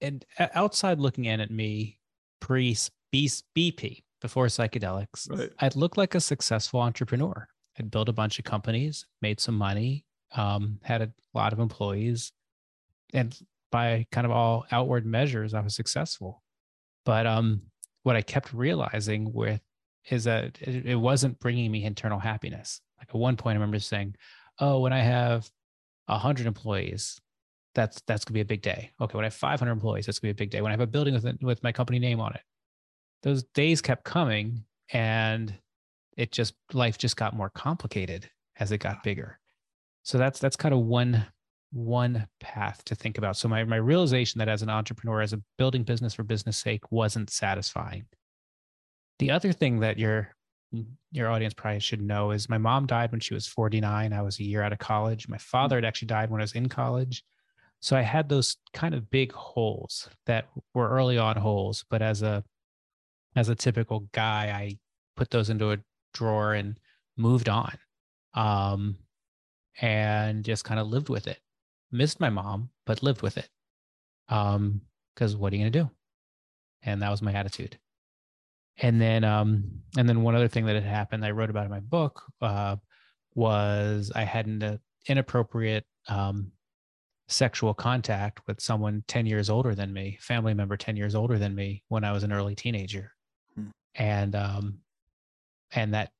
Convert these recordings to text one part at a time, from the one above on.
and outside looking in at me pre BP before psychedelics, right. I'd look like a successful entrepreneur. I'd built a bunch of companies, made some money, um, had a lot of employees, and by kind of all outward measures, I was successful. But um, what I kept realizing with is that it, it wasn't bringing me internal happiness. Like at one point, I remember saying, "Oh, when I have a hundred employees, that's that's gonna be a big day. Okay, when I have 500 employees, that's gonna be a big day. When I have a building with with my company name on it, those days kept coming, and it just life just got more complicated as it got bigger. So that's that's kind of one one path to think about. So my my realization that as an entrepreneur, as a building business for business sake, wasn't satisfying. The other thing that your your audience probably should know is my mom died when she was 49. I was a year out of college. My father had actually died when I was in college. So I had those kind of big holes that were early on holes, but as a as a typical guy, I put those into a drawer and moved on. Um, and just kind of lived with it. Missed my mom, but lived with it. Um, because what are you gonna do? And that was my attitude. And then, um, and then one other thing that had happened, I wrote about in my book, uh, was I had an inappropriate um, sexual contact with someone 10 years older than me, family member 10 years older than me when I was an early teenager. Hmm. And um and that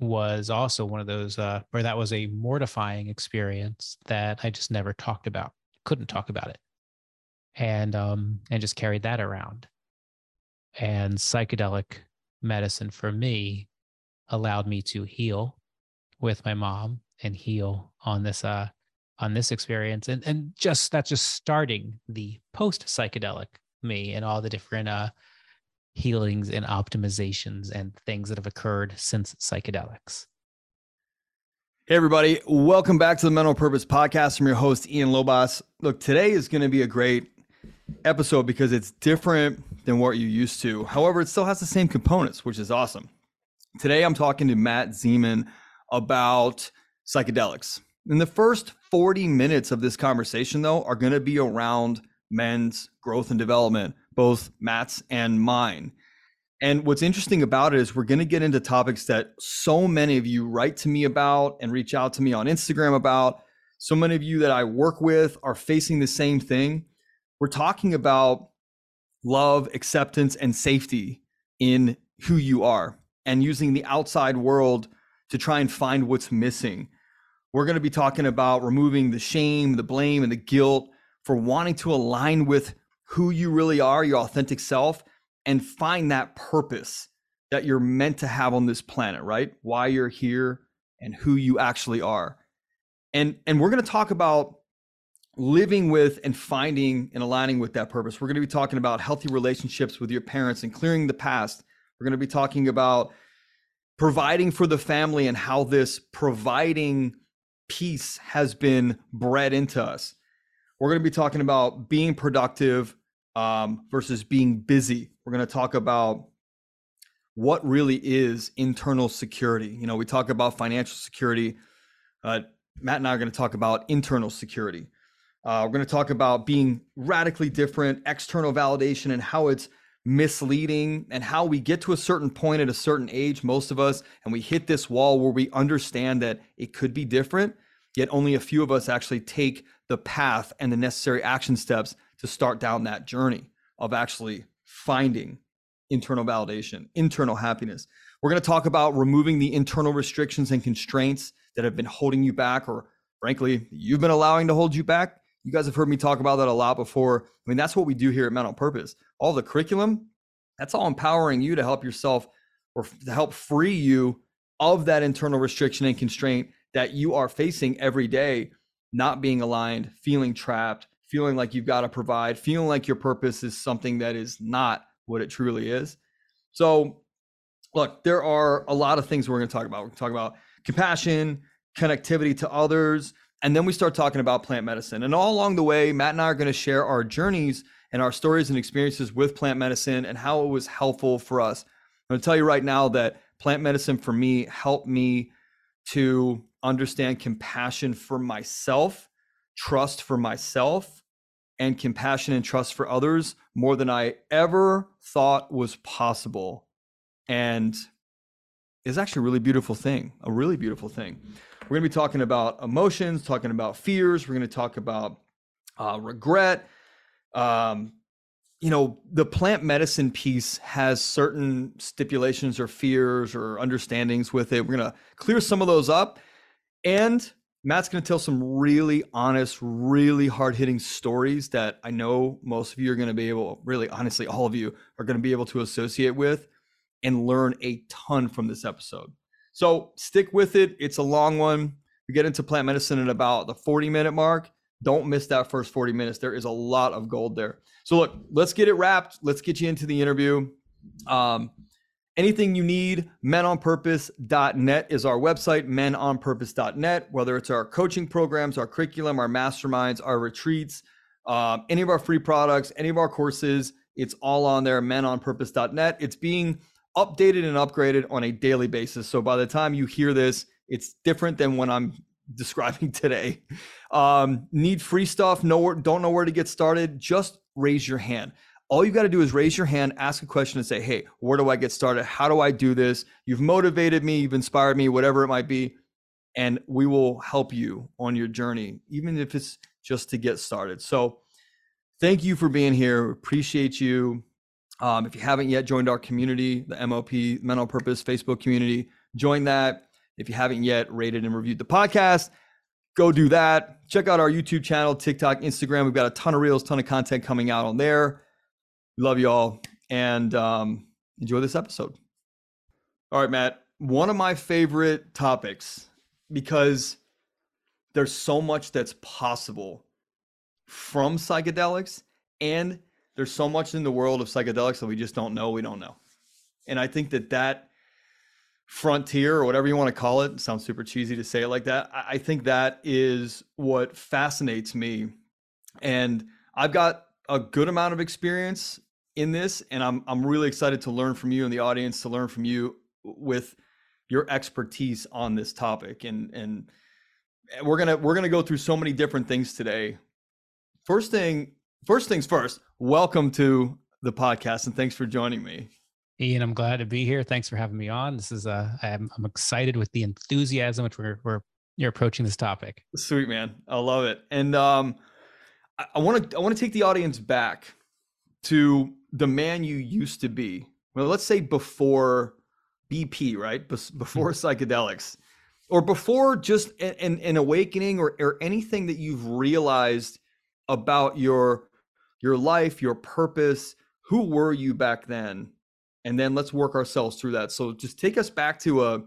was also one of those uh where that was a mortifying experience that I just never talked about. Couldn't talk about it. And um and just carried that around. And psychedelic medicine for me allowed me to heal with my mom and heal on this uh on this experience and and just that's just starting the post psychedelic me and all the different uh healings and optimizations and things that have occurred since psychedelics Hey, everybody. Welcome back to the Men on Purpose Podcast. I'm your host, Ian Lobos. Look, today is going to be a great episode because it's different than what you're used to. However, it still has the same components, which is awesome. Today, I'm talking to Matt Zemon about psychedelics. In the first 40 minutes of this conversation, though, are going to be around men's growth and development, both Matt's and mine. And what's interesting about it is we're going to get into topics that so many of you write to me about and reach out to me on Instagram about. So many of you that I work with are facing the same thing. We're talking about love, acceptance, and safety in who you are and using the outside world to try and find what's missing we're going to be talking about removing the shame, the blame, and the guilt for wanting to align with who you really are, your authentic self, and find that purpose that you're meant to have on this planet, right? Why you're here and who you actually are. And and we're going to talk about living with and finding and aligning with that purpose. We're going to be talking about healthy relationships with your parents and clearing the past. We're going to be talking about providing for the family and how this providing piece has been bred into us. We're going to be talking about being productive um, versus being busy. We're going to talk about what really is internal security. You know, we talk about financial security. Uh, Matt and I are going to talk about internal security. Uh, we're going to talk about being radically different, external validation, and how it's misleading, and how we get to a certain point at a certain age, most of us, and we hit this wall where we understand that it could be different. Yet only a few of us actually take the path and the necessary action steps to start down that journey of actually finding internal validation, internal happiness. We're going to talk about removing the internal restrictions and constraints that have been holding you back, or frankly, you've been allowing to hold you back. You guys have heard me talk about that a lot before. I mean, that's what we do here at Men on Purpose. All the curriculum, that's all empowering you to help yourself or to help free you of that internal restriction and constraint that you are facing every day, not being aligned, feeling trapped, feeling like you've got to provide, feeling like your purpose is something that is not what it truly is. So, look, there are a lot of things we're going to talk about. We're going to talk about compassion, connectivity to others, and then we start talking about plant medicine. And all along the way, Matt and I are going to share our journeys and our stories and experiences with plant medicine and how it was helpful for us. I'm going to tell you right now that plant medicine for me helped me to understand compassion for myself, trust for myself, and compassion and trust for others more than I ever thought was possible. And it's actually a really beautiful thing, a really beautiful thing. We're going to be talking about emotions, talking about fears. We're going to talk about uh, regret. Um, you know, the plant medicine piece has certain stipulations or fears or understandings with it. We're going to clear some of those up. And Matt's going to tell some really honest, really hard hitting stories that I know most of you are going to be able, really honestly, all of you are going to be able to associate with and learn a ton from this episode. So stick with it. It's a long one. We get into plant medicine at about the 40 minute mark. Don't miss that first 40 minutes. There is a lot of gold there. So, look, let's get it wrapped. Let's get you into the interview. Um, Anything you need, menonpurpose.net is our website, menonpurpose.net, whether it's our coaching programs, our curriculum, our masterminds, our retreats, um, any of our free products, any of our courses, it's all on there, menonpurpose.net. It's being updated and upgraded on a daily basis. So by the time you hear this, it's different than when I'm describing today. Um, need free stuff, know, don't know where to get started, just raise your hand all you got to do is raise your hand, ask a question, and say, Hey, where do I get started? How do I do this? You've motivated me, you've inspired me, whatever it might be. And we will help you on your journey, even if it's just to get started. So, thank you for being here. Appreciate you. Um, if you haven't yet joined our community, the MOP Men on Purpose Facebook community, join that. If you haven't yet rated and reviewed the podcast, go do that. Check out our YouTube channel, TikTok, Instagram. We've got a ton of reels, ton of content coming out on there. Love you all and um, enjoy this episode. All right, Matt. One of my favorite topics because there's so much that's possible from psychedelics and there's so much in the world of psychedelics that we just don't know we don't know and i think that that frontier or whatever you want to call it sounds super cheesy to say it like that i think that is what fascinates me and i've got a good amount of experience in this, and I'm I'm really excited to learn from you and the audience to learn from you with your expertise on this topic. And and we're gonna we're gonna go through so many different things today. First thing, first things first. Welcome to the podcast, and thanks for joining me. Ian, I'm glad to be here. Thanks for having me on. This is uh, I'm, I'm excited with the enthusiasm which we're, we're you're approaching this topic. Sweet man, I love it. And um, I want to I want to take the audience back to the man you used to be. Well, let's say before BP, right? Before mm-hmm. psychedelics, or before just an, an awakening or, or anything that you've realized about your your life, your purpose. Who were you back then? And then let's work ourselves through that. So just take us back to a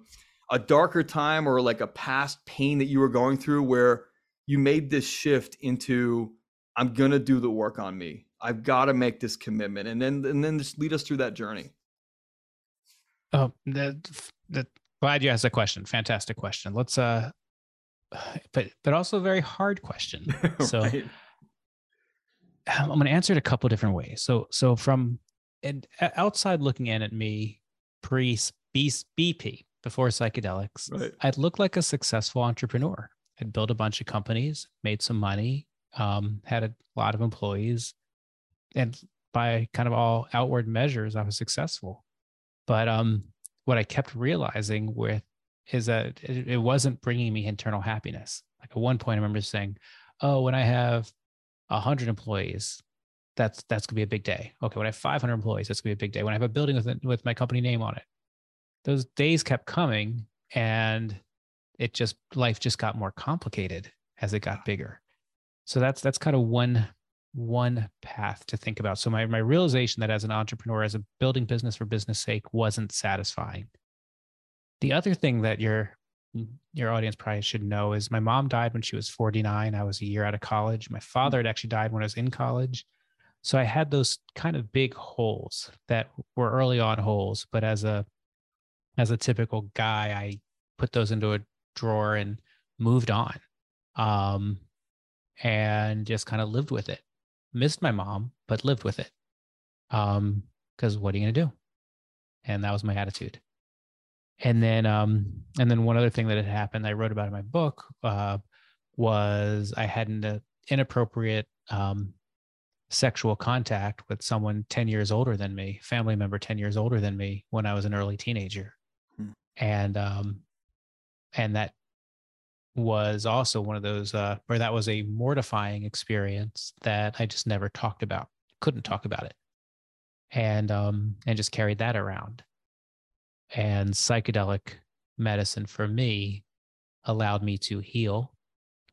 a darker time or like a past pain that you were going through where you made this shift into I'm going to do the work on me. I've got to make this commitment, and then and then just lead us through that journey. Oh, that that glad you asked that question. Fantastic question. Let's uh, but but also a very hard question. So right. I'm going to answer it a couple different ways. So so from and outside looking in at me pre BP before psychedelics, right. I'd look like a successful entrepreneur. I'd built a bunch of companies, made some money, um, had a lot of employees, and by kind of all outward measures, I was successful. But um, what I kept realizing with is that it, it wasn't bringing me internal happiness. Like at one point, I remember saying, "Oh, when I have a hundred employees, that's that's gonna be a big day. Okay, when I have 500 employees, that's gonna be a big day. When I have a building with with my company name on it, those days kept coming, and it just life just got more complicated as it got bigger. So that's that's kind of one one path to think about. So my my realization that as an entrepreneur, as a building business for business sake, wasn't satisfying. The other thing that your your audience probably should know is my mom died when she was 49. I was a year out of college. My father had actually died when I was in college. So I had those kind of big holes that were early on holes, but as a as a typical guy, I put those into a drawer and moved on. Um, and just kind of lived with it missed my mom, but lived with it. Um, because what are you gonna do? And that was my attitude. And then, um, and then one other thing that had happened, I wrote about in my book, uh, was I had an uh, inappropriate um, sexual contact with someone 10 years older than me, family member 10 years older than me when I was an early teenager. Hmm. And um and that was also one of those uh where that was a mortifying experience that I just never talked about. Couldn't talk about it. And um and just carried that around. And psychedelic medicine for me allowed me to heal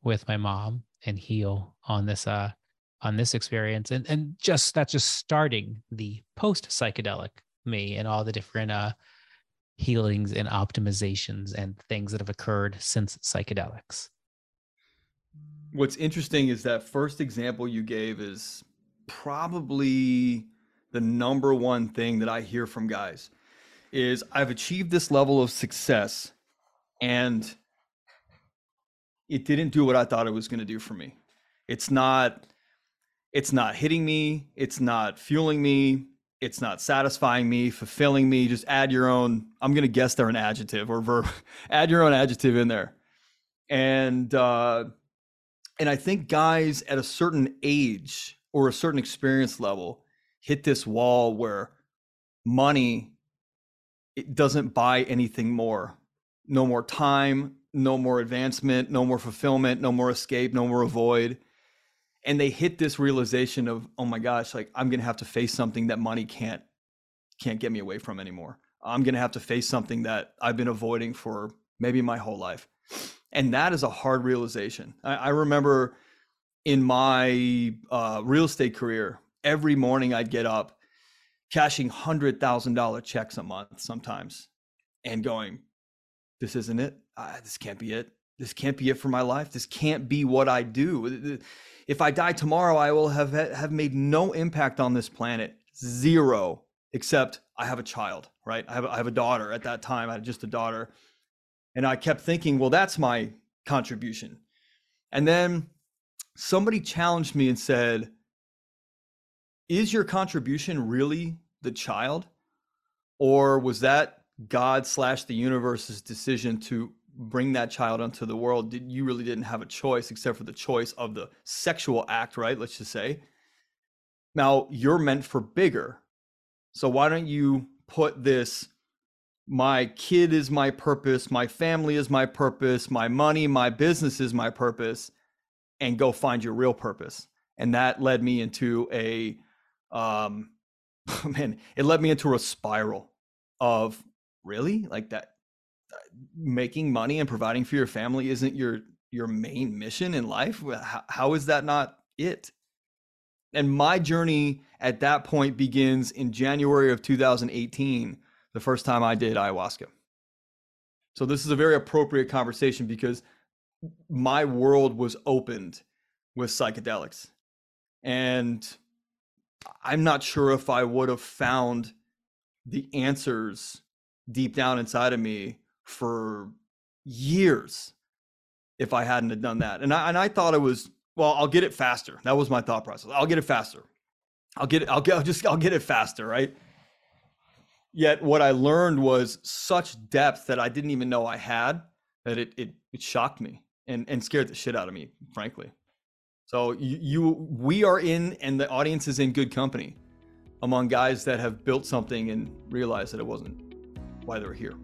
with my mom and heal on this uh on this experience and and just that's just starting the post psychedelic me and all the different uh healings and optimizations and things that have occurred since psychedelics. What's interesting is that first example you gave is probably the number one thing that i hear from guys is i've achieved this level of success and it didn't do what i thought it was going to do for me. It's not it's not hitting me. It's not fueling me. It's not satisfying me fulfilling me. Just add your own i'm going to guess they're an adjective or verb. Add your own adjective in there. And uh and i think guys at a certain age or a certain experience level hit this wall where money it doesn't buy anything more. No more time no more advancement no more fulfillment no more escape no more avoid and they hit this realization of oh my gosh like i'm to have to face something that money can't can't get me away from anymore. I'm to have to face something that i've been avoiding for maybe my whole life. And that is a hard realization. I, I remember in my uh, real estate career every morning i'd get up cashing $100000 checks a month sometimes and going this isn't it. Uh, this can't be it. This can't be it for my life. This can't be what i do if I die tomorrow, I will have have made no impact on this planet, zero, except I have a child, right? I have I have a daughter at that time. I had just a daughter, and I kept thinking, well, that's my contribution. And then somebody challenged me and said, "Is your contribution really the child, or was that God slash the universe's decision to bring that child onto the world, did, you really didn't have a choice except for the choice of the sexual act, right? Let's just say. Now you're meant for bigger. So why don't you put this my kid is my purpose, my family is my purpose, my money, my business is my purpose, and go find your real purpose. And that led me into a um man, it led me into a spiral of really like that making money and providing for your family isn't your your main mission in life? How, how is that not it? And my journey at that point begins in January of 2018 the first time I did ayahuasca. So this is a very appropriate conversation because my world was opened with psychedelics. And I'm not sure if I would have found the answers deep down inside of me for years if I hadn't have done that. And I and I thought it was well, I'll get it faster. That was my thought process. I'll get it faster. I'll get it. I'll get. I'll just. I'll get it faster. Right. Yet what I learned was such depth that I didn't even know I had. That it it it shocked me and and scared the shit out of me, frankly. So you, you we are in, and the audience is in good company among guys that have built something and realized that it wasn't why they were here.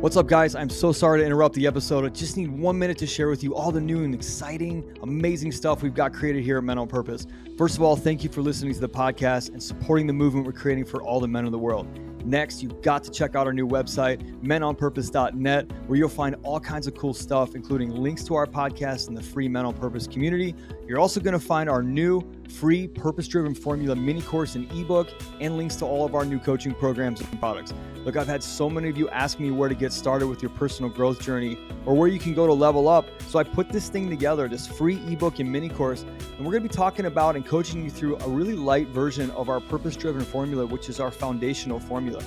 What's up, guys? I'm so sorry to interrupt the episode. I just need one minute to share with you all the new and exciting, amazing stuff we've got created here at Men on Purpose. First of all, thank you for listening to the podcast and supporting the movement we're creating for all the men in the world. Next, you've got to check out our new website, menonpurpose.net, where you'll find all kinds of cool stuff, including links to our podcast and the free Men on Purpose community. You're also going to find our new free purpose driven formula mini course and ebook, and links to all of our new coaching programs and products. Look, I've had so many of you ask me where to get started with your personal growth journey or where you can go to level up. So I put this thing together, this free ebook and mini course, and we're going to be talking about and coaching you through a really light version of our purpose driven formula, which is our foundational formula.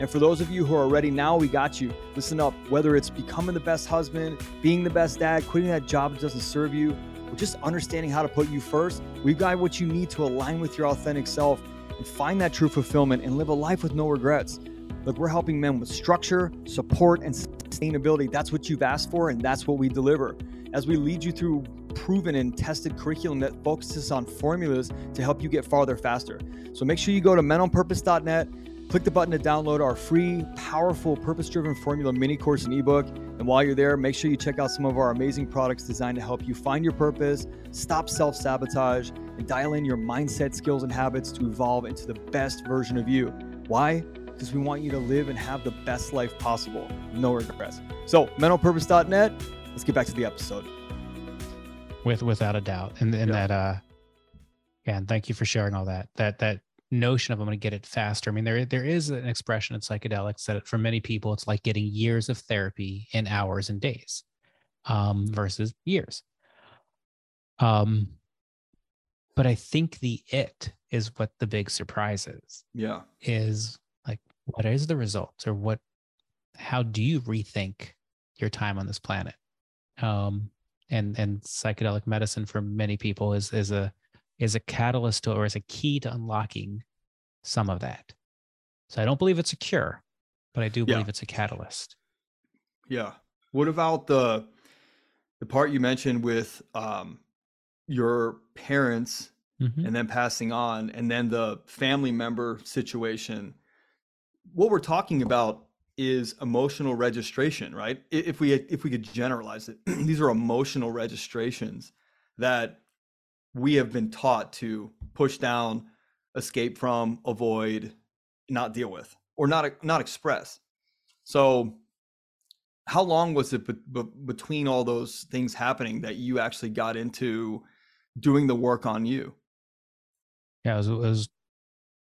And for those of you who are ready now, we got you. Listen up, whether it's becoming the best husband, being the best dad, quitting that job that doesn't serve you, just understanding how to put you first, we've got what you need to align with your authentic self and find that true fulfillment and live a life with no regrets. Look, we're helping men with structure, support, and sustainability. That's what you've asked for, and that's what we deliver. As we lead you through proven and tested curriculum that focuses on formulas to help you get farther faster. So make sure you go to menonpurpose.net, click the button to download our free, powerful, purpose driven formula mini course and ebook. And while you're there, make sure you check out some of our amazing products designed to help you find your purpose, stop self sabotage, and dial in your mindset, skills, and habits to evolve into the best version of you. Why? Because we want you to live and have the best life possible. No regrets. So, menonpurpose.net. Let's get back to the episode. With without a doubt. And and yeah. that uh yeah, and thank you for sharing all that. That that notion of I'm going to get it faster. I mean, there there is an expression in psychedelics that for many people it's like getting years of therapy in hours and days, um, versus years. Um, but I think the it is what the big surprise is. Yeah, is like what is the result or what? How do you rethink your time on this planet? Um, and and psychedelic medicine for many people is is a is a catalyst to, or is a key to unlocking some of that. So I don't believe it's a cure, but I do believe yeah. it's a catalyst. Yeah. What about the the part you mentioned with um, your parents mm-hmm. and then passing on, and then the family member situation? What we're talking about is emotional registration, right? If we if we could generalize it, these are emotional registrations that we have been taught to push down, escape from, avoid, not deal with, or not not express. So, how long was it be- be- between all those things happening that you actually got into doing the work on you? Yeah, it was, it was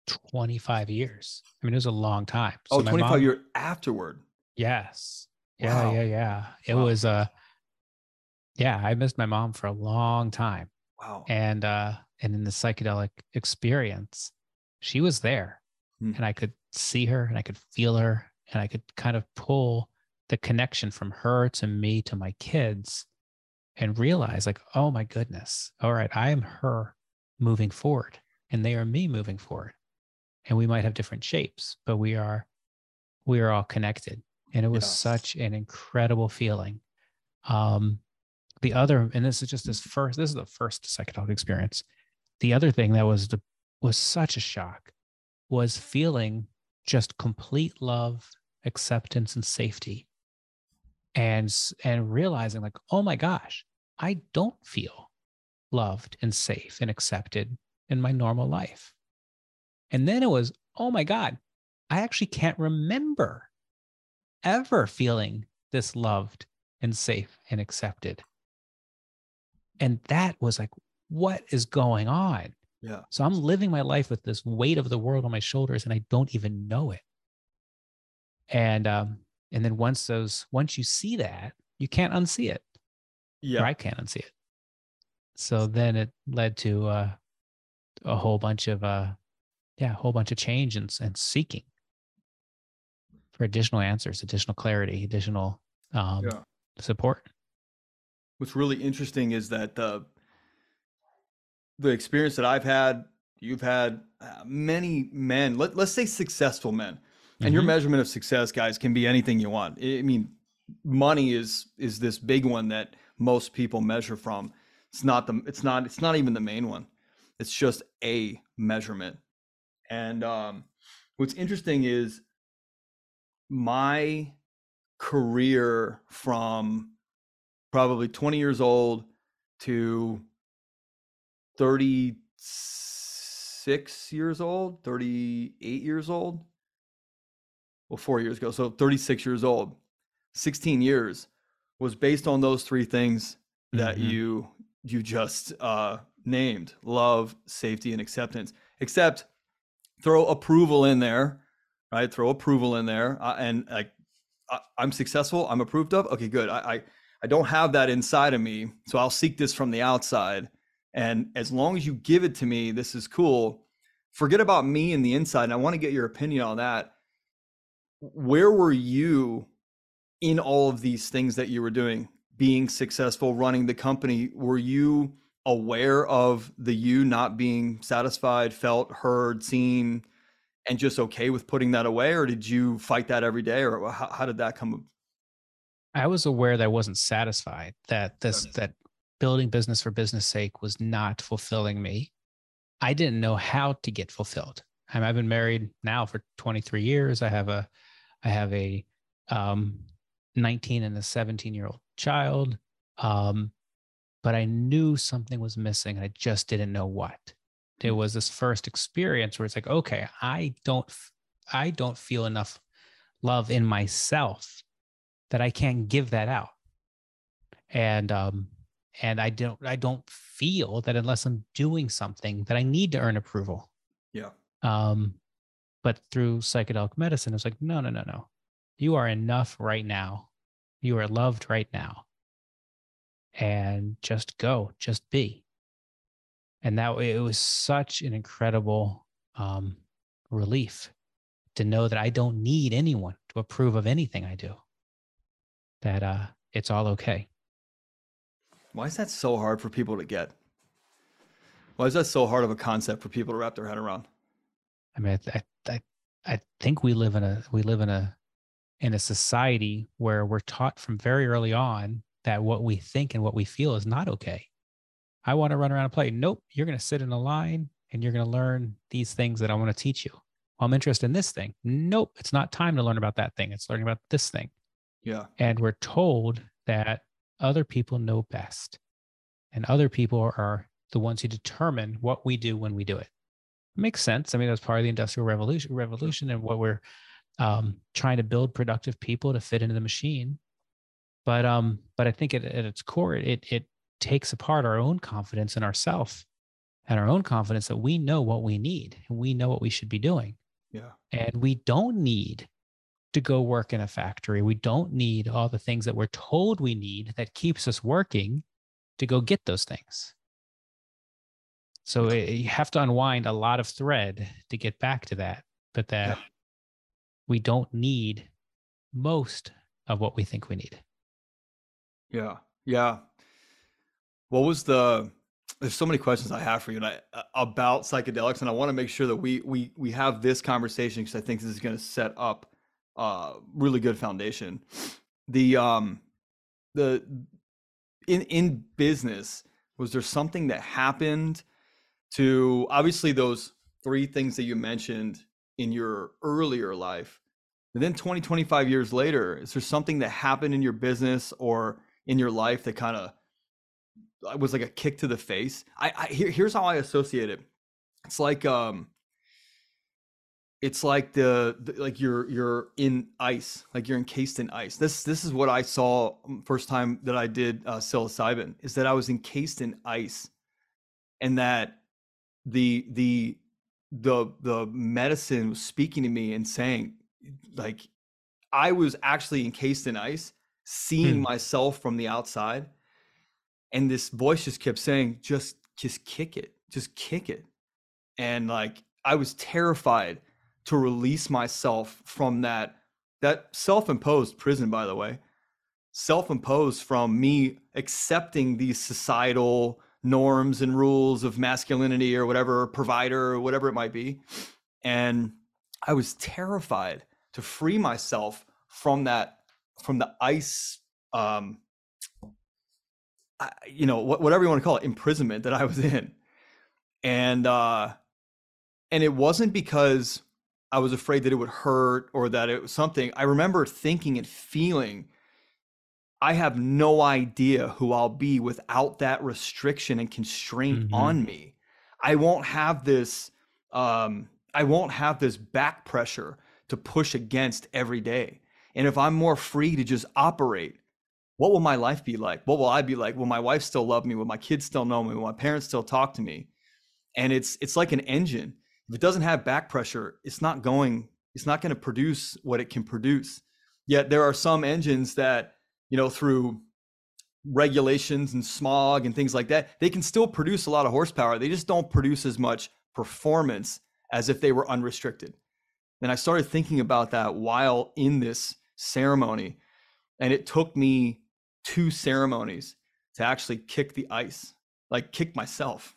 25 years. I mean, it was a long time. So oh, 25 mom, years afterward. Yes. Yeah, wow. yeah, yeah. It wow. was uh yeah, I missed my mom for a long time. Wow. And uh and in the psychedelic experience, she was there. Hmm. And I could see her and I could feel her and I could kind of pull the connection from her to me to my kids and realize like, oh my goodness. All right, I am her moving forward and they are me moving forward. And we might have different shapes, but we are we are all connected. And it was yes. such an incredible feeling. Um, the other, and this is just this first, this is the first psychedelic experience. The other thing that was the was such a shock was feeling just complete love, acceptance, and safety. And and realizing like, oh my gosh, I don't feel loved and safe and accepted in my normal life. And then it was, oh my God, I actually can't remember ever feeling this loved and safe and accepted. And that was like, what is going on? Yeah. So I'm living my life with this weight of the world on my shoulders and I don't even know it. And um, and then once those once you see that, you can't unsee it. Yeah. Or I can't unsee it. So then it led to uh, a whole bunch of uh yeah, a whole bunch of change and, and seeking for additional answers, additional clarity, additional um, yeah. support what's really interesting is that the the experience that I've had, you've had uh, many men, let, let's say successful men. Mm-hmm. And your mm-hmm. measurement of success, guys, can be anything you want. I mean, money is is this big one that most people measure from. It's not the it's not it's not even the main one. It's just a measurement. And um what's interesting is my career from probably 20 years old to 36 years old, 38 years old. Well, four years ago. So 36 years old, 16 years was based on those three things that mm-hmm. you you just uh, named love safety and acceptance except throw approval in there right throw approval in there uh, and like i'm successful i'm approved of okay good I, I I don't have that inside of me. So I'll seek this from the outside. And as long as you give it to me, this is cool. Forget about me and the inside. And I want to get your opinion on that. Where were you in all of these things that you were doing, being successful, running the company? Were you aware of the you not being satisfied, felt, heard, seen, and just okay with putting that away? Or did you fight that every day? Or how, how did that come I was aware that I wasn't satisfied that this that building business for business sake was not fulfilling me. I didn't know how to get fulfilled. I I've been married now for 23 years. I have a, I have a um, 19 and a 17 year old child. Um, but I knew something was missing and I just didn't know what. It was this first experience where it's like, okay, I don't, I don't feel enough love in myself that I can't give that out. And um, and I don't I don't feel that unless I'm doing something that I need to earn approval. Yeah. Um, but through psychedelic medicine, it's like, no, no, no, no. You are enough right now. You are loved right now. And just go, just be. And that it was such an incredible um, relief to know that I don't need anyone to approve of anything I do. That uh, it's all okay. Why is that so hard for people to get? Why is that so hard of a concept for people to wrap their head around? I mean, I, I, I think we live in a we live in a in a society where we're taught from very early on that what we think and what we feel is not okay. I want to run around and play. Nope, you're going to sit in a line and you're going to learn these things that I want to teach you. Well, I'm interested in this thing. Nope, it's not time to learn about that thing. It's learning about this thing. Yeah. And we're told that other people know best. And other people are the ones who determine what we do when we do it. it makes sense. I mean, that's part of the industrial revolution, revolution and what we're um, trying to build productive people to fit into the machine. But um, but I think at, at its core, it it takes apart our own confidence in ourself and our own confidence that we know what we need and we know what we should be doing. Yeah. And we don't need to go work in a factory. We don't need all the things that we're told we need that keeps us working to go get those things. So it, eh, eh, you have to unwind a lot of thread to get back to that, but that yeah. we don't need most of what we think we need. Yeah. Yeah. What was the there's so many questions I have for you and I, uh, about psychedelics, and I want to make sure that we we we have this conversation because I think this is going to set up uh, really good foundation. The um, the in in business was there something that happened to obviously those three things that you mentioned in your earlier life and then 20 25 years later is there something that happened in your business or in your life that kind of uh, was like a kick to the face i, I here, here's how i associate it it's like um it's like the, the, like you're you're in ice like you're encased in ice this this is what i saw um, first time that i did uh, psilocybin is that i was encased in ice and that the the the the medicine was speaking to me and saying like i was actually encased in ice seeing hmm. myself from the outside and this voice just kept saying just just kick it just kick it and like i was terrified to release myself from that that self-imposed prison by the way. Self-imposed from me accepting these societal norms and rules of masculinity or whatever provider or whatever it might be. And i was terrified to free myself from that from the ice um I, you know whatever you want to call it imprisonment that i was in. And uh and it wasn't because I was afraid that it would hurt or that it was something. I remember thinking and feeling, I have no idea who I'll be without that restriction and constraint mm-hmm. on me. I won't have this. Um, I won't have this back pressure to push against every day. And if I'm more free to just operate, what will my life be like? What will I be like? Will my wife still love me? Will my kids still know me? Will my parents still talk to me? And it's it's like an engine if it doesn't have back pressure, it's not going, it's not going to produce what it can produce. Yet there are some engines that, you know, through regulations and smog and things like that, they can still produce a lot of horsepower. They just don't produce as much performance as if they were unrestricted. And I started thinking about that while in this ceremony. And it took me two ceremonies to actually kick the ice, like kick myself.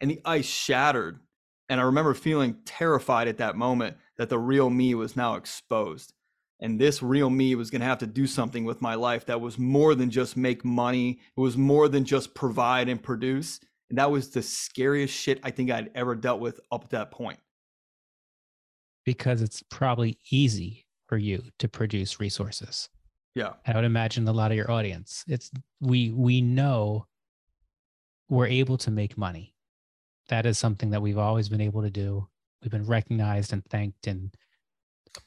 And the ice shattered and I remember feeling terrified at that moment that the real me was now exposed. and this real me was going to have to do something with my life that was more than just make money. It was more than just provide and produce. And that was the scariest shit i think i'd ever dealt with up to that point. Because it's probably easy for you to produce resources. Yeah. I would imagine a lot of your audience. It's we we know we're able to make money that is something that we've always been able to do we've been recognized and thanked and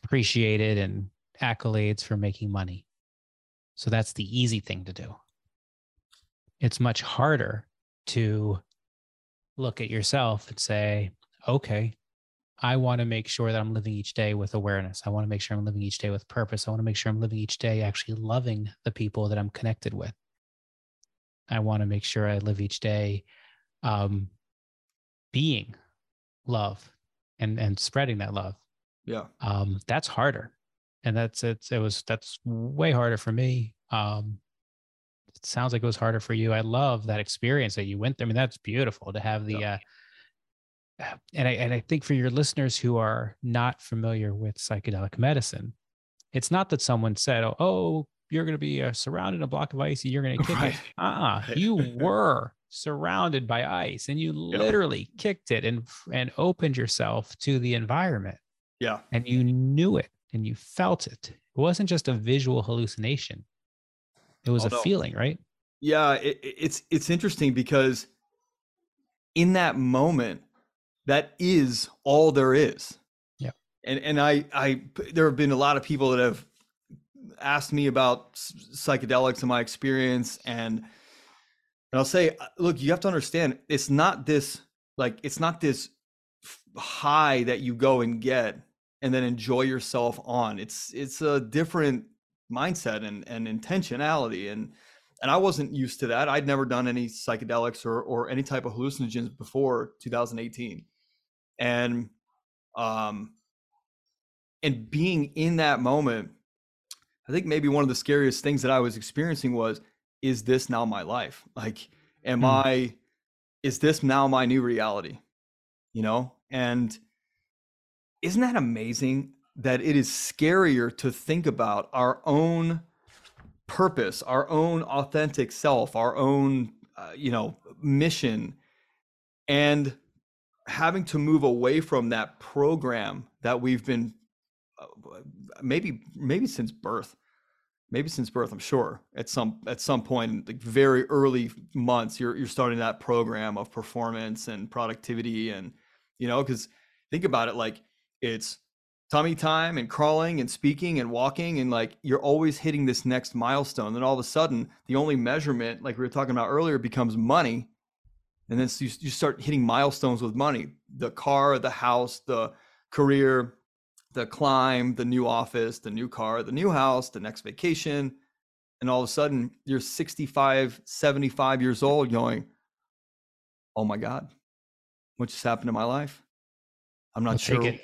appreciated and accolades for making money. So that's the easy thing to do. It's much harder to look at yourself and say, okay, I want to make sure that I'm living each day with awareness. I want to make sure I'm living each day with purpose. I want to make sure I'm living each day actually loving the people that I'm connected with. I want to make sure I live each day um, being love and and spreading that love. Yeah. Um, that's harder and that's it's it was that's way harder for me um it sounds like it was harder for you i love that experience that you went through i mean that's beautiful to have the yeah. uh and i and i think for your listeners who are not familiar with psychedelic medicine it's not that someone said oh, oh you're going to be uh, surrounded in a block of ice and you're going to kick right. it uh-uh you were surrounded by ice and you literally kicked it and and opened yourself to the environment yeah and you knew it and you felt it. It wasn't just a visual hallucination. It was Although, a feeling, right? Yeah, it, it's it's interesting because in that moment, that is all there is. Yeah. And and I I there have been a lot of people that have asked me about psychedelics and my experience and and I'll say uh, look, you have to understand it's not this like it's not this high that you go and get and then enjoy yourself on. It's it's a different mindset and, and intentionality. And and I wasn't used to that. I'd never done any psychedelics or or any type of hallucinogens before 2018. And um and being in that moment, I think maybe one of the scariest things that I was experiencing was, is this now my life? Like, am hmm. I is this now my new reality? You know? And isn't that amazing that it is scarier to think about our own purpose, our own authentic self, our own, uh, you know, mission, and having to move away from that program that we've been uh, maybe maybe since birth maybe since birth i'm sure at some at some point like very early months you're you're starting that program of performance and productivity and you know because think about it like it's tummy time and crawling and speaking and walking and like you're always hitting this next milestone. Then all of a sudden the only measurement like we were talking about earlier becomes money. And then you, you start hitting milestones with money. The car the house the career the climb the new office the new car the new house the next vacation and all of a sudden you're 65 75 years old going oh my god what just happened to my life i'm not sure it,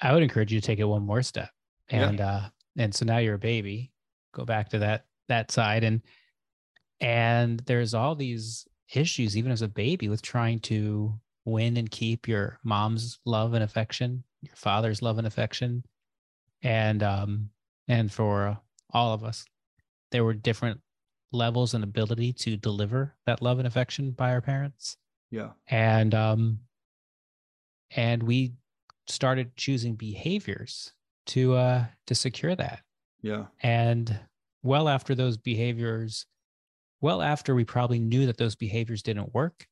I would encourage you to take it one more step. And yeah. uh and so now you're a baby. Go back to that that side and and there's all these issues even as a baby with trying to win and keep your mom's love and affection, your father's love and affection. And um and for all of us there were different levels and ability to deliver that love and affection by our parents. Yeah. And um and we started choosing behaviors to uh to secure that yeah and well after those behaviors well after we probably knew that those behaviors didn't work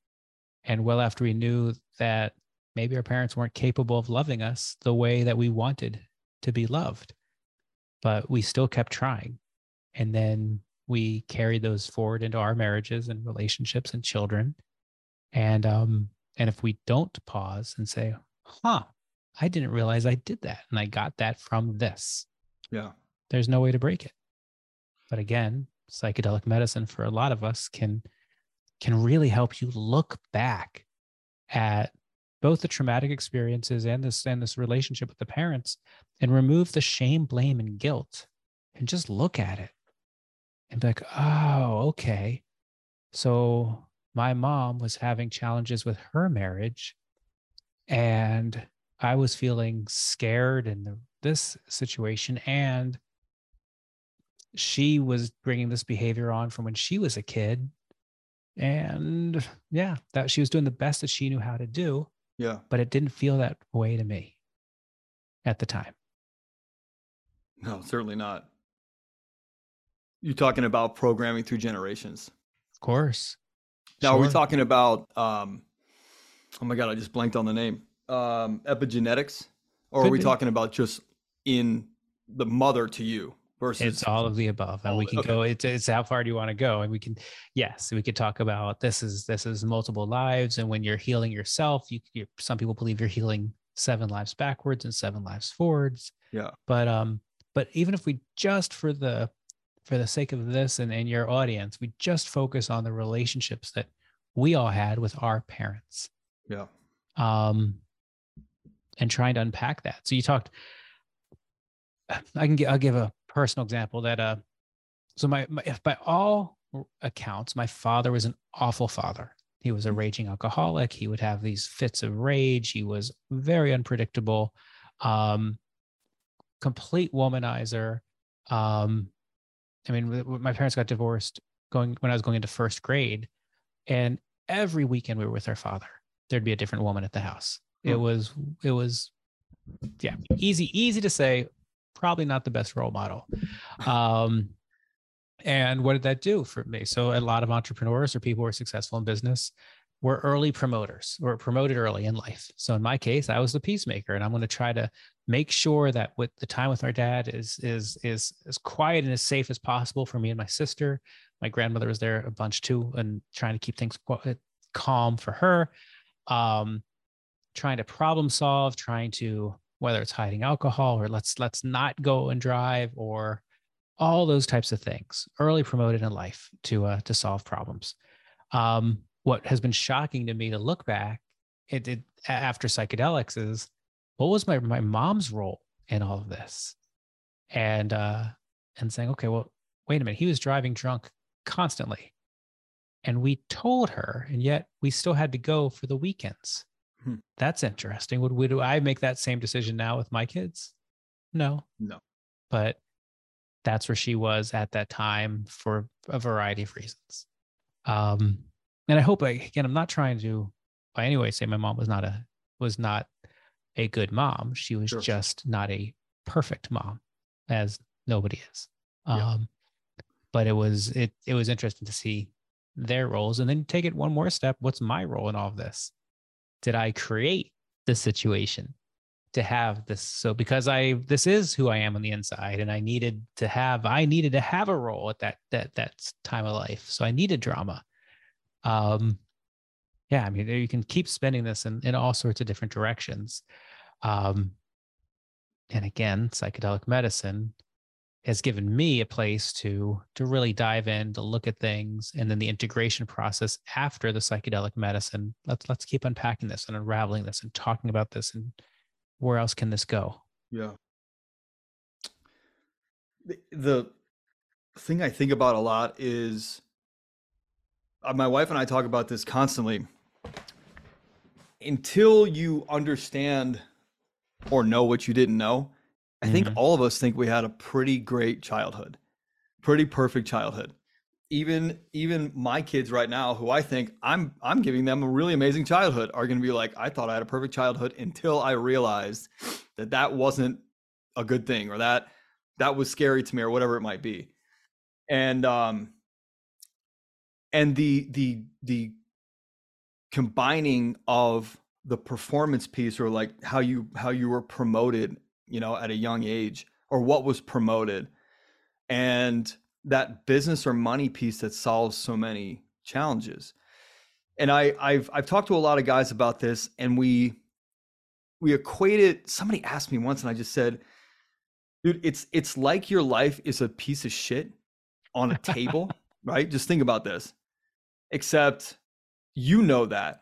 and well after we knew that maybe our parents weren't capable of loving us the way that we wanted to be loved but we still kept trying and then we carried those forward into our marriages and relationships and children and um and if we don't pause and say huh I didn't realize I did that. And I got that from this. Yeah. There's no way to break it. But again, psychedelic medicine for a lot of us can can really help you look back at both the traumatic experiences and this and this relationship with the parents and remove the shame, blame, and guilt and just look at it and be like, oh, okay. So my mom was having challenges with her marriage and I was feeling scared in the, this situation, and she was bringing this behavior on from when she was a kid and yeah that she was doing the best that she knew how to do yeah. but it didn't feel that way to me at the time. No certainly not. You're talking about programming through generations. Of course. Now sure. are we talking about um oh my god i just blanked on the name. Um epigenetics? Or Could are we be. talking about just in the mother to you versus it's all of the above and we can okay. go it's, it's how far do you want to go? And we can yes we could talk about this is this is multiple lives and when you're healing yourself you, you some people believe you're healing seven lives backwards and seven lives forwards. Yeah. But um but even if we just for the for the sake of this and, and your audience we just focus on the relationships that we all had with our parents. Yeah. Um and trying to unpack that. So you talked I can get, I'll give a personal example that uh so my, my if by all accounts my father was an awful father. He was a mm. raging alcoholic. He would have these fits of rage. He was very unpredictable um complete womanizer. Um i mean my parents got divorced going when i was going into first grade and every weekend we were with our father. There'd be a different woman at the house. It hmm. was it was yeah easy easy to say probably not the best role model. Um, and what did that do for me? So a lot of entrepreneurs or people who are successful in business were early promoters or promoted early in life. So in my case, I was the peacemaker, and I'm going to try to make sure that with the time with our dad is is is as quiet and as safe as possible for me and my sister. My grandmother was there a bunch too, and trying to keep things calm for her. Um, trying to problem solve, trying to whether it's hiding alcohol or let's let's not go and drive or all those types of things early promoted in life to uh, to solve problems. Um, what has been shocking to me to look back it, it after psychedelics is what was my my mom's role in all of this? And uh and saying okay well wait a minute he was driving drunk constantly. And we told her and yet we still had to go for the weekends Hmm. That's interesting. Would, would I make that same decision now with my kids? No. No. But that's where she was at that time for a variety of reasons. Um, and I hope I, again, I'm not trying to by any way say my mom was not a was not a good mom. She was sure. just not a perfect mom, as nobody is. Yeah. Um, but it was it it was interesting to see their roles and then take it one more step. What's my role in all of this? Did I create the situation to have this? So because I this is who I am on the inside, and I needed to have I needed to have a role at that that that time of life. So I needed drama. Um, yeah, I mean you can keep spending this in in all sorts of different directions. Um, and again, psychedelic medicine has given me a place to to really dive in to look at things and then the integration process after the psychedelic medicine let's let's keep unpacking this and unraveling this and talking about this and where else can this go? Yeah. The, the thing i think about a lot is uh, my wife and i talk about this constantly. Until you understand or know what you didn't know I think mm-hmm. all of us think we had a pretty great childhood, pretty perfect childhood. Even even my kids right now, who I think I'm I'm giving them a really amazing childhood, are going to be like, I thought I had a perfect childhood until I realized that that wasn't a good thing, or that that was scary to me, or whatever it might be. And um, and the the the combining of the performance piece, or like how you how you were promoted you know, at a young age or what was promoted. And that business or money piece that solves so many challenges. And I, I've I've talked to a lot of guys about this, and we we equated. Somebody asked me once, and I just said, "Dude, it's it's like your life is a piece of shit on a table, right? Just think about this. Except you know that,